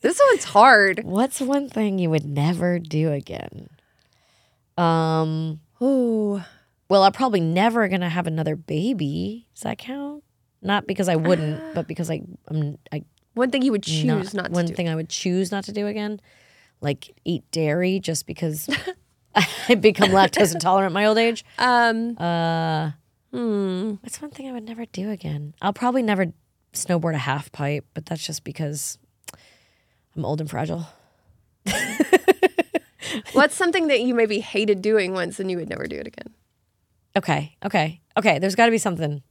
Speaker 2: this one's hard.
Speaker 1: What's one thing you would never do again? Um,
Speaker 2: Oh,
Speaker 1: well, I'm probably never gonna have another baby. Does that count? Not because I wouldn't, but because I, I'm I
Speaker 2: one thing you would choose not, to
Speaker 1: one
Speaker 2: do.
Speaker 1: thing I would choose not to do again, like eat dairy, just because I become lactose intolerant my old age.
Speaker 2: Um,
Speaker 1: Uh,
Speaker 2: hmm.
Speaker 1: what's one thing I would never do again? I'll probably never snowboard a half pipe, but that's just because I'm old and fragile.
Speaker 2: What's something that you maybe hated doing once and you would never do it again?
Speaker 1: Okay, okay, okay. There's got to be something.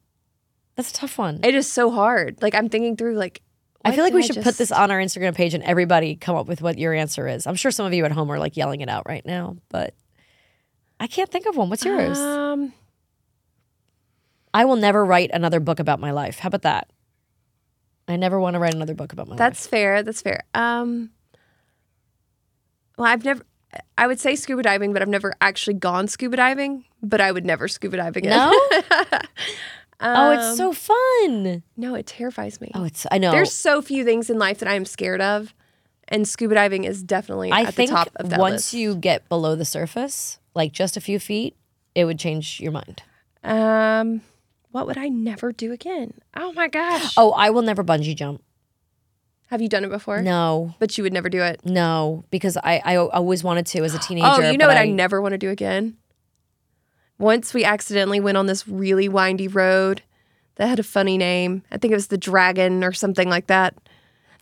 Speaker 1: That's a tough one.
Speaker 2: It is so hard. Like I'm thinking through. Like
Speaker 1: I feel like we should put this on our Instagram page and everybody come up with what your answer is. I'm sure some of you at home are like yelling it out right now, but I can't think of one. What's yours?
Speaker 2: Um,
Speaker 1: I will never write another book about my life. How about that? I never want to write another book about my life.
Speaker 2: that's fair. That's fair. Um, well, I've never. I would say scuba diving, but I've never actually gone scuba diving. But I would never scuba dive again.
Speaker 1: life. No? oh, it's
Speaker 2: Um,
Speaker 1: so fun.
Speaker 2: no, it terrifies me.
Speaker 1: Oh, it's I know.
Speaker 2: There's so few things in life that I'm scared of, and scuba diving is definitely
Speaker 1: I
Speaker 2: at
Speaker 1: think
Speaker 2: the top of that list.
Speaker 1: once
Speaker 2: list.
Speaker 1: you get below the surface, like just a few feet, it would change your mind.
Speaker 2: Um, what would I never do again? Oh my gosh!
Speaker 1: Oh, I will never bungee jump.
Speaker 2: Have you done it before?
Speaker 1: No,
Speaker 2: but you would never do it.
Speaker 1: no, because I I always wanted to as a teenager.
Speaker 2: Oh, you know what I, never want to do again? Once we accidentally went on this really windy road that had a funny name. I think it was the dragon or something like that.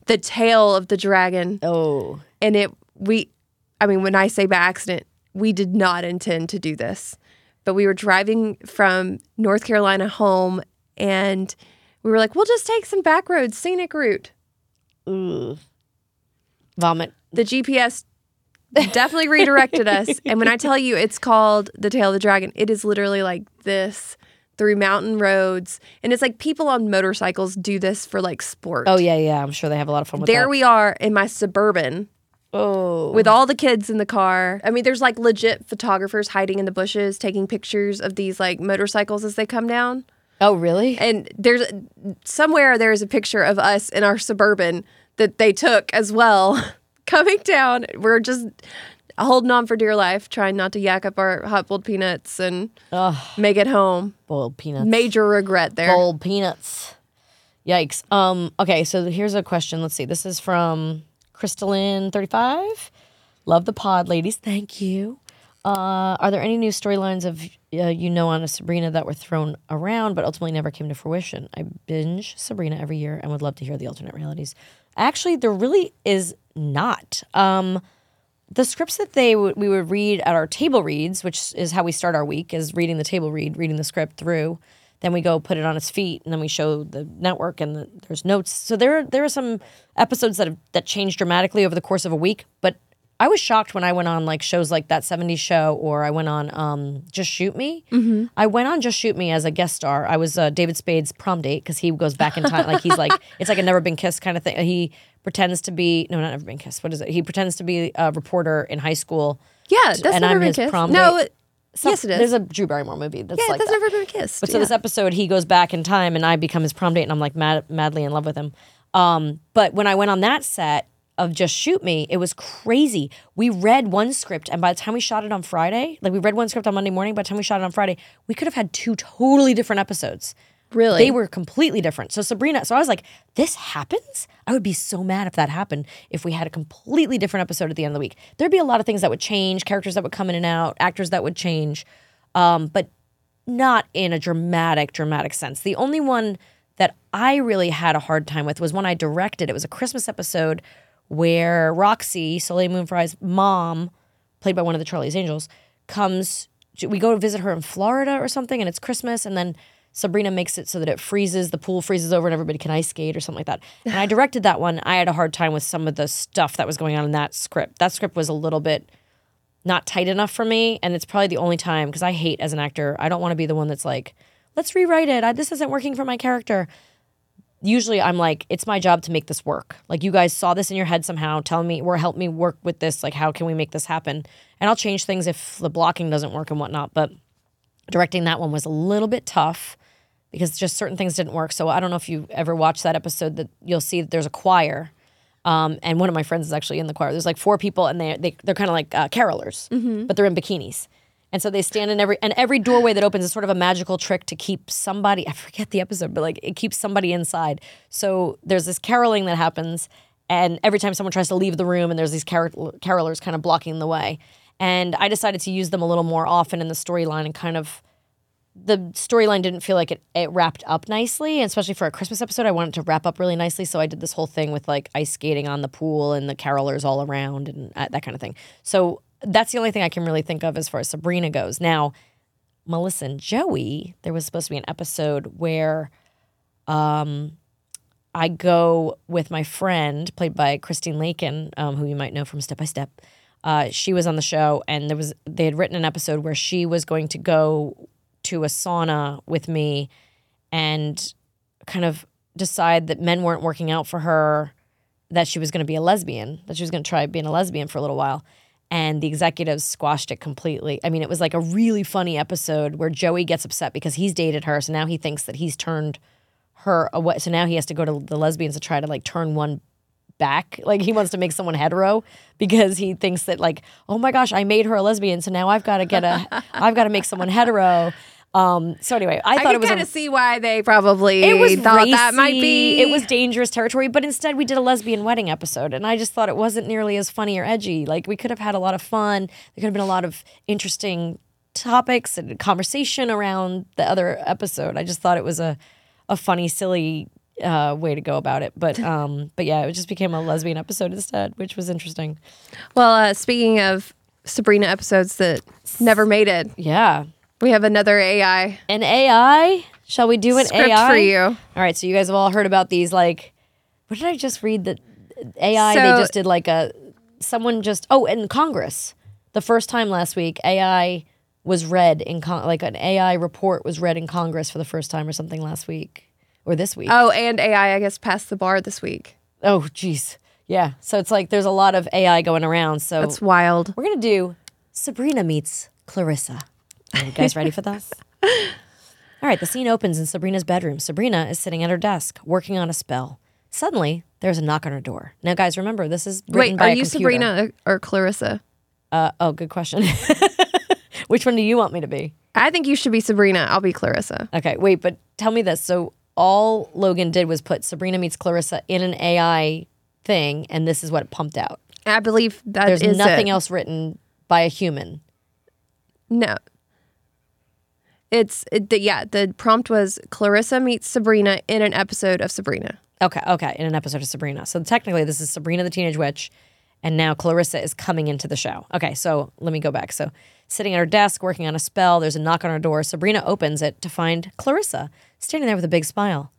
Speaker 2: The tail of the dragon.
Speaker 1: Oh,
Speaker 2: And it we I mean when I say by accident, we did not intend to do this. But we were driving from North Carolina home and we were like, we'll just take some back roads, scenic route.
Speaker 1: Ugh. vomit.
Speaker 2: the GPS definitely redirected us. And when I tell you it's called the Tail of the Dragon, it is literally like this through mountain roads. And it's like people on motorcycles do this for like sport.
Speaker 1: Oh yeah, yeah. I'm sure they have a lot of fun with
Speaker 2: There
Speaker 1: that.
Speaker 2: we are in my suburban
Speaker 1: oh,
Speaker 2: with all the kids in the car. I mean, there's like legit photographers hiding in the bushes taking pictures of these like motorcycles as they come down.
Speaker 1: oh really?
Speaker 2: And there's somewhere there's a picture of us in our suburban that they took as well coming down. We're just holding on for dear life, trying not to yak up our hot boiled peanuts and
Speaker 1: Ugh,
Speaker 2: make it home.
Speaker 1: boiled peanuts.
Speaker 2: Major regret there.
Speaker 1: Boiled peanuts. Yikes. Um. Okay. So here's a question. Let's see. This is from Crystalline thirty five. Love the pod, ladies. Thank you. Uh, are there any new storylines of uh, you know on a Sabrina that were thrown around but ultimately never came to fruition? I binge Sabrina every year and would love to hear the alternate realities. Actually, there really is not. Um, the scripts that they would we would read at our table reads, which is how we start our week, is reading the table read, reading the script through. Then we go put it on its feet, and then we show the network, and the, there's notes. So there there are some episodes that have that changed dramatically over the course of a week. But I was shocked when I went on like shows like that '70s show, or I went on um, Just Shoot Me. Mm-hmm. I went on Just Shoot Me as a guest star. I was uh, David Spade's prom date because he goes back in time, like he's like it's like a never been kissed kind of thing. He pretends to be no, not never been kissed. What is it? He pretends to be a reporter in high school.
Speaker 2: yeah, that's
Speaker 1: and
Speaker 2: never
Speaker 1: I'm
Speaker 2: been
Speaker 1: his
Speaker 2: kissed.
Speaker 1: prom
Speaker 2: No,
Speaker 1: date.
Speaker 2: Yes, it is.
Speaker 1: There's a Drew Barrymore movie that's
Speaker 2: yeah,
Speaker 1: like
Speaker 2: that's
Speaker 1: that.
Speaker 2: never been kissed.
Speaker 1: But so
Speaker 2: yeah.
Speaker 1: this episode, he goes back in time, and I become his prom date, and I'm like mad, madly in love with him. Um, but when I went on that set of Just Shoot Me, it was crazy. We read one script, and by the time we shot it on Friday, like we read one script on Monday morning, by the time we shot it on Friday, we could have had two totally different episodes.
Speaker 2: Really,
Speaker 1: They were completely different. So Sabrina, so I was like, this happens? I would be so mad if that happened if we had a completely different episode at the end of the week. There'd be a lot of things that would change, characters that would come in and out, actors that would change, um, but not in a dramatic, dramatic sense. The only one that I really had a hard time with was one I directed. It was a Christmas episode where Roxy, Soleil Moon Frye's mom, played by one of the Charlie's Angels, comes. We go to visit her in Florida or something, and it's Christmas, and then Sabrina makes it so that it freezes, the pool freezes over, and everybody can ice skate or something like that. And I directed that one. I had a hard time with some of the stuff that was going on in that script. That script was a little bit not tight enough for me, and it's probably the only time because I hate as an actor. I don't want to be the one that's like, let's rewrite it. I, this isn't working for my character usually I'm like, it's my job to make this work. Like you guys saw this in your head somehow. Tell me or help me work with this. Like how can we make this happen? And I'll change things if the blocking doesn't work and whatnot. But directing that one was a little bit tough because just certain things didn't work. So I don't know if you ever watched that episode that you'll see that there's a choir. Um, and one of my friends is actually in the choir. There's like four people, and they, they they're kind of like uh, carolers, but they're in bikinis. And so they stand in every and every doorway that opens is sort of a magical trick to keep somebody. I forget the episode, but like it keeps somebody inside. So there's this caroling that happens, and every time someone tries to leave the room, and there's these carol- carolers kind of blocking the way. And I decided to use them a little more often in the storyline, and kind of the storyline didn't feel like it, it wrapped up nicely, and especially for a Christmas episode. I wanted to wrap up really nicely, so I did this whole thing with like ice skating on the pool and the carolers all around and uh, that kind of thing. So that's the only thing I can really think of as far as Sabrina goes. Now, Melissa and Joey, there was supposed to be an episode where um, I go with my friend, played by Christine Lakin, um, who you might know from Step by Step. Uh, she was on the show, and there was they had written an episode where she was going to go to a sauna with me and kind of decide that men weren't working out for her, that she was going to be a lesbian, that she was going to try being a lesbian for a little while. and the executives squashed it completely. I mean, it was like a really funny episode where Joey gets upset because he's dated her, so now he thinks that he's turned her away. So now he has to go to the lesbians to try to like turn one back. Like he wants to make someone hetero because he thinks that like, oh my gosh, I made her a lesbian, so now I've got to get a, I've got to make someone hetero. Um, so anyway, I,
Speaker 2: I
Speaker 1: thought it was
Speaker 2: kind of see why they probably
Speaker 1: it was
Speaker 2: thought that might be.
Speaker 1: It was dangerous territory, but instead we did a lesbian wedding episode, and I just thought it wasn't nearly as funny or edgy. Like we could have had a lot of fun. There could have been a lot of interesting topics and conversation around the other episode. I just thought it was a a funny, silly uh, way to go about it. But um, but yeah, it just became a lesbian episode instead, which was interesting.
Speaker 2: Well, uh, speaking of Sabrina episodes that never made it,
Speaker 1: Yeah,
Speaker 2: we have another AI
Speaker 1: an AI. Shall we do an
Speaker 2: script
Speaker 1: AI
Speaker 2: for you.
Speaker 1: All right, so you guys have all heard about these like what did I just read that AI they just did like a someone just oh in Congress the first time last week AI was read in con- like an AI report was read in Congress for the first time or something last week or this week.
Speaker 2: Oh, and AI, I guess, passed the bar this week.
Speaker 1: Oh jeez. Yeah. So it's like there's a lot of AI going around. So
Speaker 2: That's wild.
Speaker 1: we're gonna do Sabrina meets Clarissa. Are you guys ready for this? All right, the scene opens in Sabrina's bedroom. Sabrina is sitting at her desk, working on a spell. Suddenly, there's a knock on her door. Now, guys, remember this is written
Speaker 2: Wait,
Speaker 1: by
Speaker 2: are
Speaker 1: a
Speaker 2: you
Speaker 1: computer.
Speaker 2: Sabrina or, or Clarissa?
Speaker 1: Uh, oh, good question. Which one do you want me to be?
Speaker 2: I think you should be Sabrina. I'll be Clarissa.
Speaker 1: Okay, wait, but tell me this. So all Logan did was put Sabrina meets Clarissa in an AI thing, and this is what it pumped out.
Speaker 2: I believe that
Speaker 1: There's
Speaker 2: is
Speaker 1: nothing
Speaker 2: it.
Speaker 1: else written by a human.
Speaker 2: No. It's it, the, yeah. The prompt was Clarissa meets Sabrina in an episode of Sabrina.
Speaker 1: Okay, okay, in an episode of Sabrina. So technically, this is Sabrina the Teenage Witch, and now Clarissa is coming into the show. Okay, so let me go back. So sitting at her desk, working on a spell, there's a knock on her door. Sabrina opens it to find Clarissa standing there with a big smile.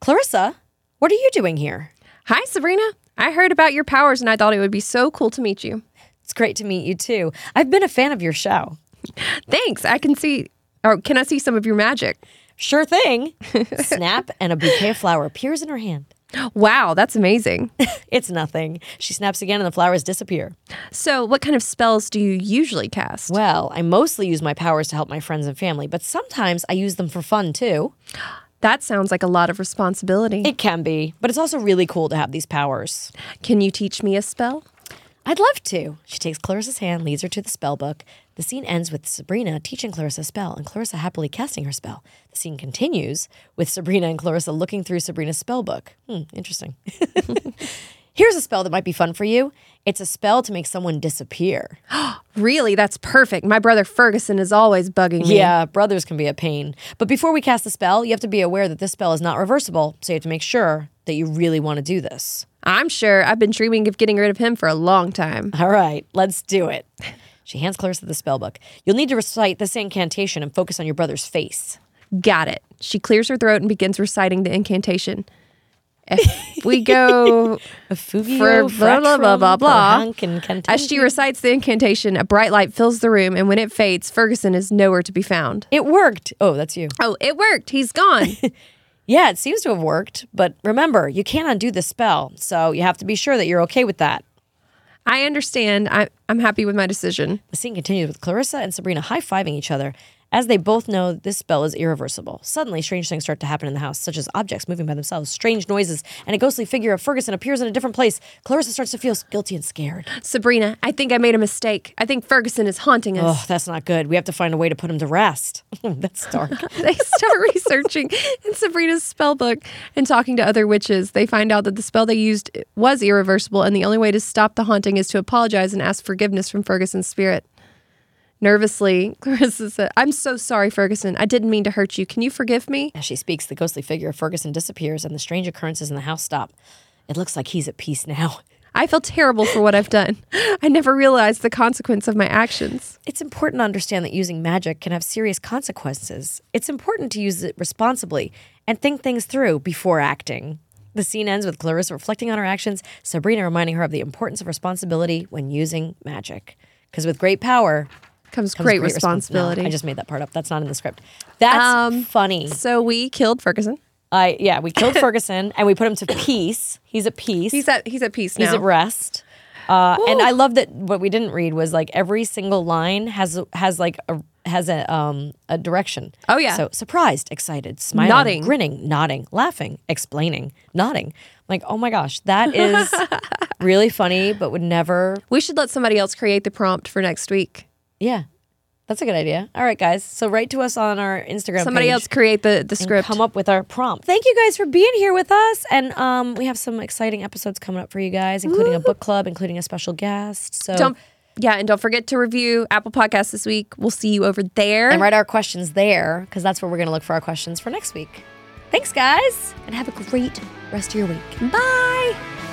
Speaker 1: Clarissa, what are you doing here?
Speaker 2: Hi, Sabrina. I heard about your powers and I thought it would be so cool to meet you.
Speaker 1: It's great to meet you too. I've been a fan of your show.
Speaker 2: Thanks. I can see, or can I see some of your magic?
Speaker 1: Sure thing. Snap, and a bouquet of flower appears in her hand.
Speaker 2: Wow, that's amazing.
Speaker 1: It's nothing. She snaps again, and the flowers disappear.
Speaker 2: so, what kind of spells do you usually cast?
Speaker 1: Well, I mostly use my powers to help my friends and family, but sometimes I use them for fun too.
Speaker 2: That sounds like a lot of responsibility.
Speaker 1: It can be, but it's also really cool to have these powers.
Speaker 2: Can you teach me a spell?
Speaker 1: I'd love to. She takes Clarissa's hand, leads her to the spell book. The scene ends with Sabrina teaching Clarissa a spell and Clarissa happily casting her spell. The scene continues with Sabrina and Clarissa looking through Sabrina's spell book. Hmm, interesting. Here's a spell that might be fun for you. It's a spell to make someone disappear.
Speaker 2: Really, that's perfect. My brother Ferguson is always bugging me.
Speaker 1: Yeah, brothers can be a pain. But before we cast the spell, you have to be aware that this spell is not reversible, so you have to make sure that you really want to do this.
Speaker 2: I'm sure. I've been dreaming of getting rid of him for a long time.
Speaker 1: All right, let's do it. She hands Clarissa the spell book. You'll need to recite this incantation and focus on your brother's face.
Speaker 2: Got it. She clears her throat and begins reciting the incantation. If we go for blah, blah, blah, blah, blah. As she recites the incantation, a bright light fills the room, and when it fades, Ferguson is nowhere to be found.
Speaker 1: It worked. Oh, that's you.
Speaker 2: Oh, it worked. He's gone.
Speaker 1: Yeah, it seems to have worked. But remember, you can't undo the spell, so you have to be sure that you're okay with that.
Speaker 2: I understand. I, I'm happy with my decision.
Speaker 1: The scene continues with Clarissa and Sabrina high fiving each other as they both know this spell is irreversible. Suddenly, strange things start to happen in the house, such as objects moving by themselves, strange noises, and a ghostly figure of Ferguson appears in a different place. Clarissa starts to feel guilty and scared.
Speaker 2: Sabrina, I think I made a mistake. I think Ferguson is haunting us.
Speaker 1: Oh, that's not good. We have to find a way to put him to rest. that's dark.
Speaker 2: they start researching in Sabrina's spell book and talking to other witches. They find out that the spell they used uh, was irreversible, and the only way to stop the haunting is to apologize and ask forgiveness from Ferguson's spirit. Nervously, Clarissa said, I'm so sorry, Ferguson. I didn't mean to hurt you. Can you forgive me?
Speaker 1: As she speaks, the ghostly figure of Ferguson disappears and the strange occurrences in the house stop. It looks like he's at peace now.
Speaker 2: I feel terrible for what I've done. I never realized the consequence of my actions.
Speaker 1: It's important to understand that using magic can have serious consequences. It's important to use it responsibly and think things through before acting. The scene ends with Clarissa reflecting on her actions, Sabrina reminding her of the importance of responsibility when using magic. Because with great power
Speaker 2: Comes,
Speaker 1: comes
Speaker 2: great,
Speaker 1: respons-
Speaker 2: responsibility.
Speaker 1: No, I just made that part up. That's not in the script. That's
Speaker 2: Um,
Speaker 1: funny.
Speaker 2: so we killed Ferguson.
Speaker 1: I yeah, we killed Ferguson and we put him to peace. He's at peace.
Speaker 2: He's at he's at peace now.
Speaker 1: He's at rest. Uh, and I love that what we didn't read was like every single line has has like a has a um a direction.
Speaker 2: Oh, yeah.
Speaker 1: So surprised, excited, smiling,
Speaker 2: Nodding.
Speaker 1: grinning, nodding, laughing, explaining, nodding. Like, oh my gosh, that is really funny, but would never
Speaker 2: We should let somebody else create the prompt for next week.
Speaker 1: Yeah. That's a good idea. All right, guys. So write to us on our Instagram
Speaker 2: Somebody
Speaker 1: page
Speaker 2: else create the, the
Speaker 1: and
Speaker 2: script.
Speaker 1: come up with our prompt. Thank you guys for being here with us. And um, we have some exciting episodes coming up for you guys, including a book club, including a special guest. So
Speaker 2: Don't yeah, and don't forget to review Apple Podcasts this week. We'll see you over there.
Speaker 1: and write our questions there because that's where we're going to look for our questions for next week. Thanks, guys, and have a great rest of your week.
Speaker 2: Bye.